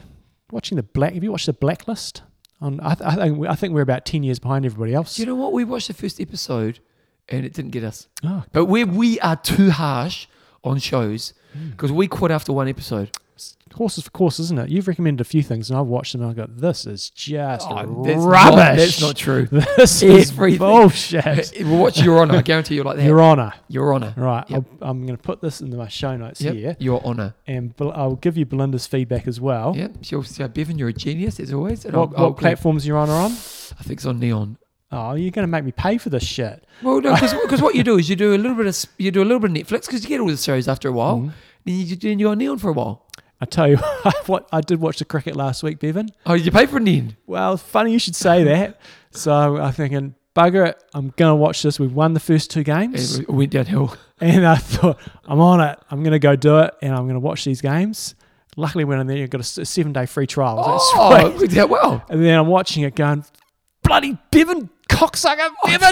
Watching the black. Have you watched the Blacklist? On I, th- I think I think we're about ten years behind everybody else. Do you know what? We watched the first episode, and it didn't get us. oh, But we we are too harsh on shows Hmm. because we quit after one episode. horses for course, isn't it? You've recommended a few things, and I've watched them, and I go, "This is just Oh, rubbish. that's not- that's not true. (laughs) This is Everything. bullshit." (laughs) well, what's Your Honour? I guarantee you're like that. Your Honour. Your Honour. Right, Yep. I'll, I'm going to put this into my show notes Yep. here, Your Honour. and Bel- I'll give you Belinda's feedback as well. Yeah. She'll say, Bevan, you're a genius as always. And What, I'll, I'll what platforms Your Honour on? I think it's on Neon. Oh, you're going to make me pay for this shit. Well, no, because (laughs) what you do is you do a little bit of you do a little bit of Netflix because you get all the shows after a while. Mhm. Then you then you're on Neon for a while. I tell you (laughs) what, I did watch the cricket last week, Bevan. Oh, did you pay for it then? Well, funny you should say that. (laughs) So I'm thinking, bugger it, I'm going to watch this. We've won the first two games. It went downhill. And I thought, I'm on it. I'm going to go do it and I'm going to watch these games. Luckily, when I'm there, I got a seven day free trial. I was Oh, it well. And then I'm watching it going, bloody Bevan, cocksucker, Bevan.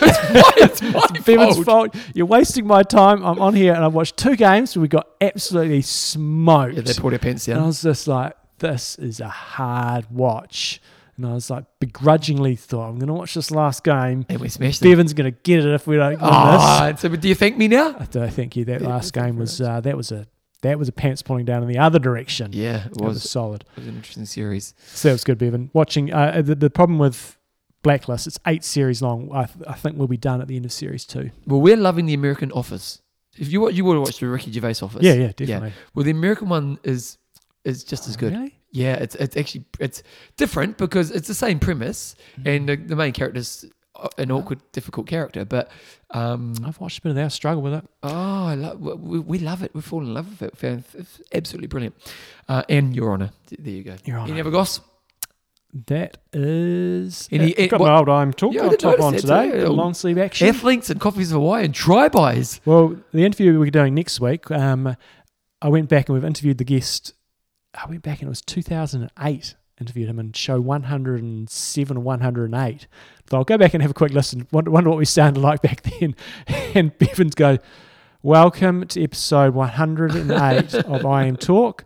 it's (laughs) (laughs) my Bevan's fault. fault. You're wasting my time. I'm on here and I've watched two games. We got absolutely smoked. Yeah, they pulled their pants And I was just like, this is a hard watch. And I was like, begrudgingly thought, I'm going to watch this last game. And we smashed. Bevan's going to get it if we don't win Ah, so do you thank me now? I do thank you. That Yeah, last game was uh, that was a that was a pants pulling down in the other direction. Yeah, it was was, solid. it was an interesting series. So that was good, Bevan. Watching uh, the, the problem with Blacklist, it's eight series long. I, th- I think we'll be done at the end of series two. Well, we're loving the American Office. If you you would watched the Ricky Gervais Office, Yeah, yeah, definitely. Well, the American one is is just as good. Really? Yeah, it's it's actually it's different because it's the same premise, Mm-hmm. and the, the main character's an awkward, difficult character. But um, I've watched a bit of that. I struggle with it. oh, I love we, we love it. We fall in love with it. It's absolutely brilliant. Uh, and Your Honour, there you go. Your Any Honour. other goss? That is. Any- I've got what- my old I'm talk Yeah, on top on today. today. The long sleeve action. Athletes and coffees of Hawaii and try-bys. Well, the interview we're doing next week, um, I went back and we've interviewed the guest. I went back and it was 2008. Interviewed him in show 107 or 108. So I'll go back and have a quick listen. Wonder, wonder what we sounded like back (laughs) then. And Bevan's go, Welcome to episode 108 of IMTalk.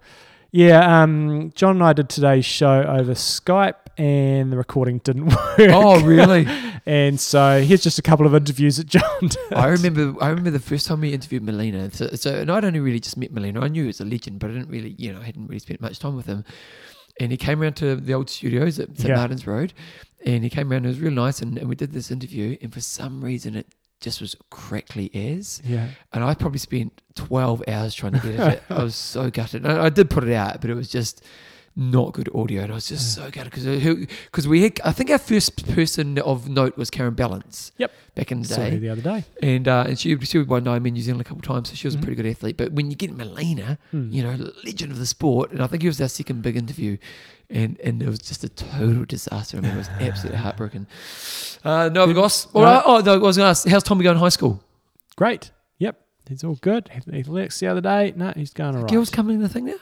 Yeah, um, John and I did today's show over Skype and the recording didn't (laughs) work. Oh, really? (laughs) And so here's just a couple of interviews that John did. I remember. I remember the first time we interviewed Molina. So, so, and I'd only really just met Molina. I knew he was a legend, but I didn't really, you know, I hadn't really spent much time with him. And he came around to the old studios at St Yeah. Martin's Road, and he came around. It was real nice, and, and we did this interview. And for some reason, it just was crackly as. Yeah. And I probably spent twelve hours trying to get it. I was so gutted. I, I did put it out, but it was just not good audio, and I was just so gutted because because we had. I think our first person of note was Karyn Ballance. Yep. Back in the day. the other day. And uh, and she she won Ironman New Zealand a couple of times, so she was Mhm. a pretty good athlete. But when you get Molina, Hmm. you know, legend of the sport, and I think it was our second big interview, and and it was just a total disaster. I mean, it was (sighs) absolutely heartbroken. Uh, no other goss. No. I, oh, no, I was going to ask, how's Tommy going in high school? Great. Yep. He's all good. Athletics the other day. No, he's going all right. Girls coming in the thing now?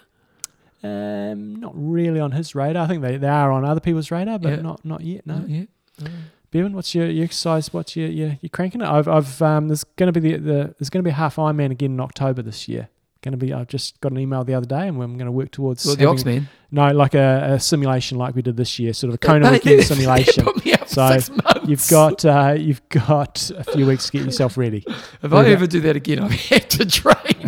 Um, not really on his radar. I think they, they are on other people's radar, but Yeah. not not yet. No. yeah. Bevan, what's your, your exercise? What's your, your you cranking it? I've I've um there's gonna be the, the there's gonna be a half Ironman again in October this year. Gonna be I've just got an email the other day and I'm gonna work towards Well, the Oxman. No, like a, a simulation like we did this year, sort of a Kona weekend (laughs) simulation. put me up for So. You've got uh, you've got a few weeks to get yourself ready. If I ever do that again, I have had to train. (laughs)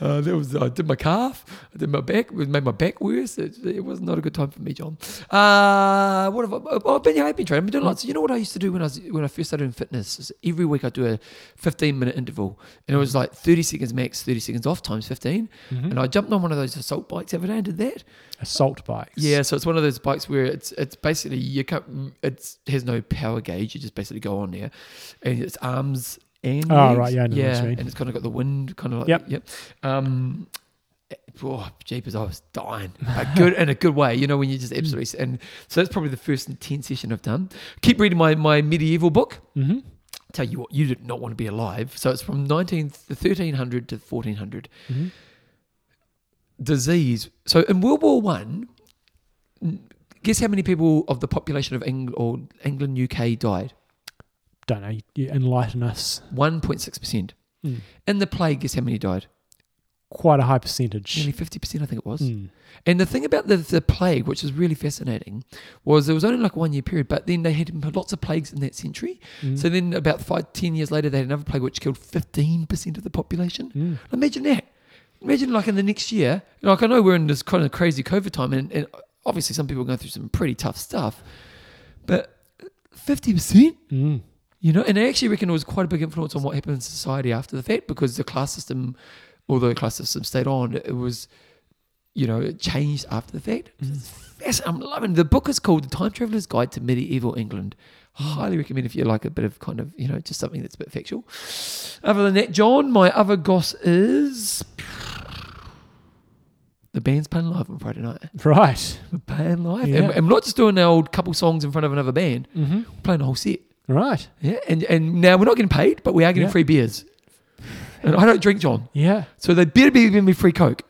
uh, that was I did my calf, I did my back, it made my back worse. It, it was not a good time for me, John. Uh, what have I? Oh, I've been, yeah, I've been training. I've been doing lots. You know what I used to do when I was when I first started in fitness? Is every week I'd do a 15 minute interval, and it was like 30 seconds max, 30 seconds off times 15. Mhm. And I jumped on one of those assault bikes every day and did that. Assault bikes. Yeah, so it's one of those bikes where it's it's basically you can't it has no power gauge. You just basically go on there, and it's arms and Oh, legs. right, yeah, I know what you yeah, mean. and it's kind of got the wind, kind of like Yep. yep. Um, oh, jeepers, I was dying, a good in a good way. You know when you just (laughs) absolutely and so that's probably the first intense session I've done. Keep reading my my medieval book. Mm-hmm. Tell you what, you did not want to be alive. So it's from 19 the 1300 to 1400 Mm-hmm. Disease. So in World War One, guess how many people of the population of England or England UK died? Don't know. You, enlighten us. One point six percent. Mm. In the plague, guess how many died? Quite a high percentage. Nearly fifty percent, I think it was. Mm. And the thing about the, the plague, which is really fascinating, was there was only like a one year period, but then they had lots of plagues in that century. Mm. So then about five, ten years later, they had another plague which killed fifteen percent of the population. Mm. Imagine that. Imagine like in the next year, like I know we're in this kind of crazy COVID time, and, and obviously some people are going through some pretty tough stuff, but fifty percent, Mm. you know, and I actually reckon it was quite a big influence on what happened in society after the fact because the class system, although the class system stayed on, it was, you know, it changed after the fact. It's I'm loving the book is called The Time Traveler's Guide to Medieval England. Highly recommend if you like a bit of kind of you know just something that's a bit factual. Other than that, John, my other goss is the band's playing live on Friday night. Right. We're playing live, Yeah. and, and we're not just doing our old couple songs in front of another band. Mm-hmm. We're playing the whole set. Right. Yeah, and and now we're not getting paid, but we are getting Yeah. free beers. And I don't drink, John, Yeah. so they better be giving me free coke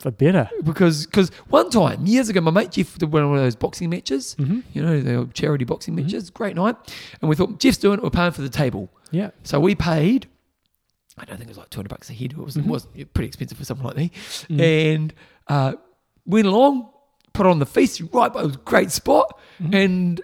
For better. because because one time years ago, my mate Jeff did one of those boxing matches. Mm-hmm. You know, the charity boxing Mhm. matches. Great night, and we thought Jeff's doing it. We're paying for the table, Yeah. so we paid. I don't think it was like two hundred bucks a head. It was, Mhm. it was pretty expensive for someone like me. Mm. And uh, went along, put on the feast right by a great spot, Mhm. and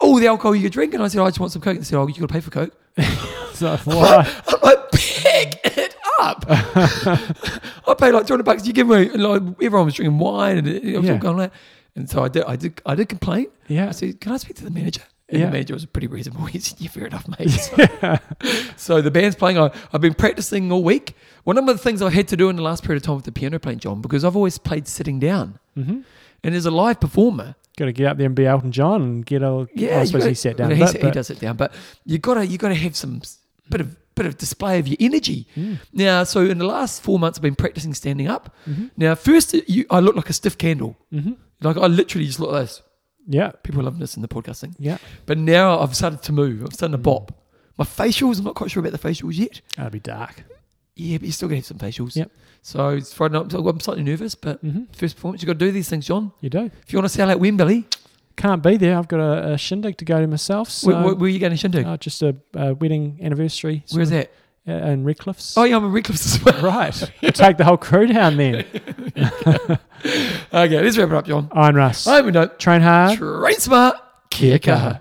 all the alcohol you could drink. And I said, I just want some coke. And they said, Oh, you got to pay for coke. (laughs) So, why? I'm like, pick it up. (laughs) I paid like 200 bucks. You give me, and like, everyone was drinking wine and it, it was Yeah. all going like And so I did, I did, I did complain. Yeah. I said, can I speak to the manager? And Yeah. the manager was pretty reasonable. He said, yeah, fair enough, mate. So, (laughs) (laughs) so the band's playing. I, I've been practicing all week. One of the things I had to do in the last period of time with the piano playing, John, because I've always played sitting down. Mm-hmm. And as a live performer, Got to get up there and be Elton John and get a. yeah, I suppose gotta- he sat down. a he, bit, he but- does sit down, but you gotta you gotta have some bit of bit of display of your energy. Mm. Now, so in the last four months, I've been practicing standing up. Mm-hmm. Now, first, you, I look like a stiff candle. Mm-hmm. Like I literally just look like this. Yeah. People love this in the podcasting. Yeah. But now I've started to move. I'm starting to Mm. bop. My facials, I'm not quite sure about the facials yet. That'd be dark. Yeah, but you're still gonna have some facials. Yep. So it's Friday night. so I'm slightly nervous, but Mm-hmm. first performance, you got to do these things, John. You do. If you want to sell out Wembley, Can't be there. I've got a, a shindig to go to myself. So, where, where, where are you going to shindig? uh, just a, a wedding anniversary. sort Where's of, that? Uh, in Redcliffs. Oh, yeah, I'm in Redcliffs as well. right. (laughs) Take the whole crew down then. (laughs) Okay, let's wrap it up, John. Iron Russ. I'm Train hard. train smart. Kia kaha.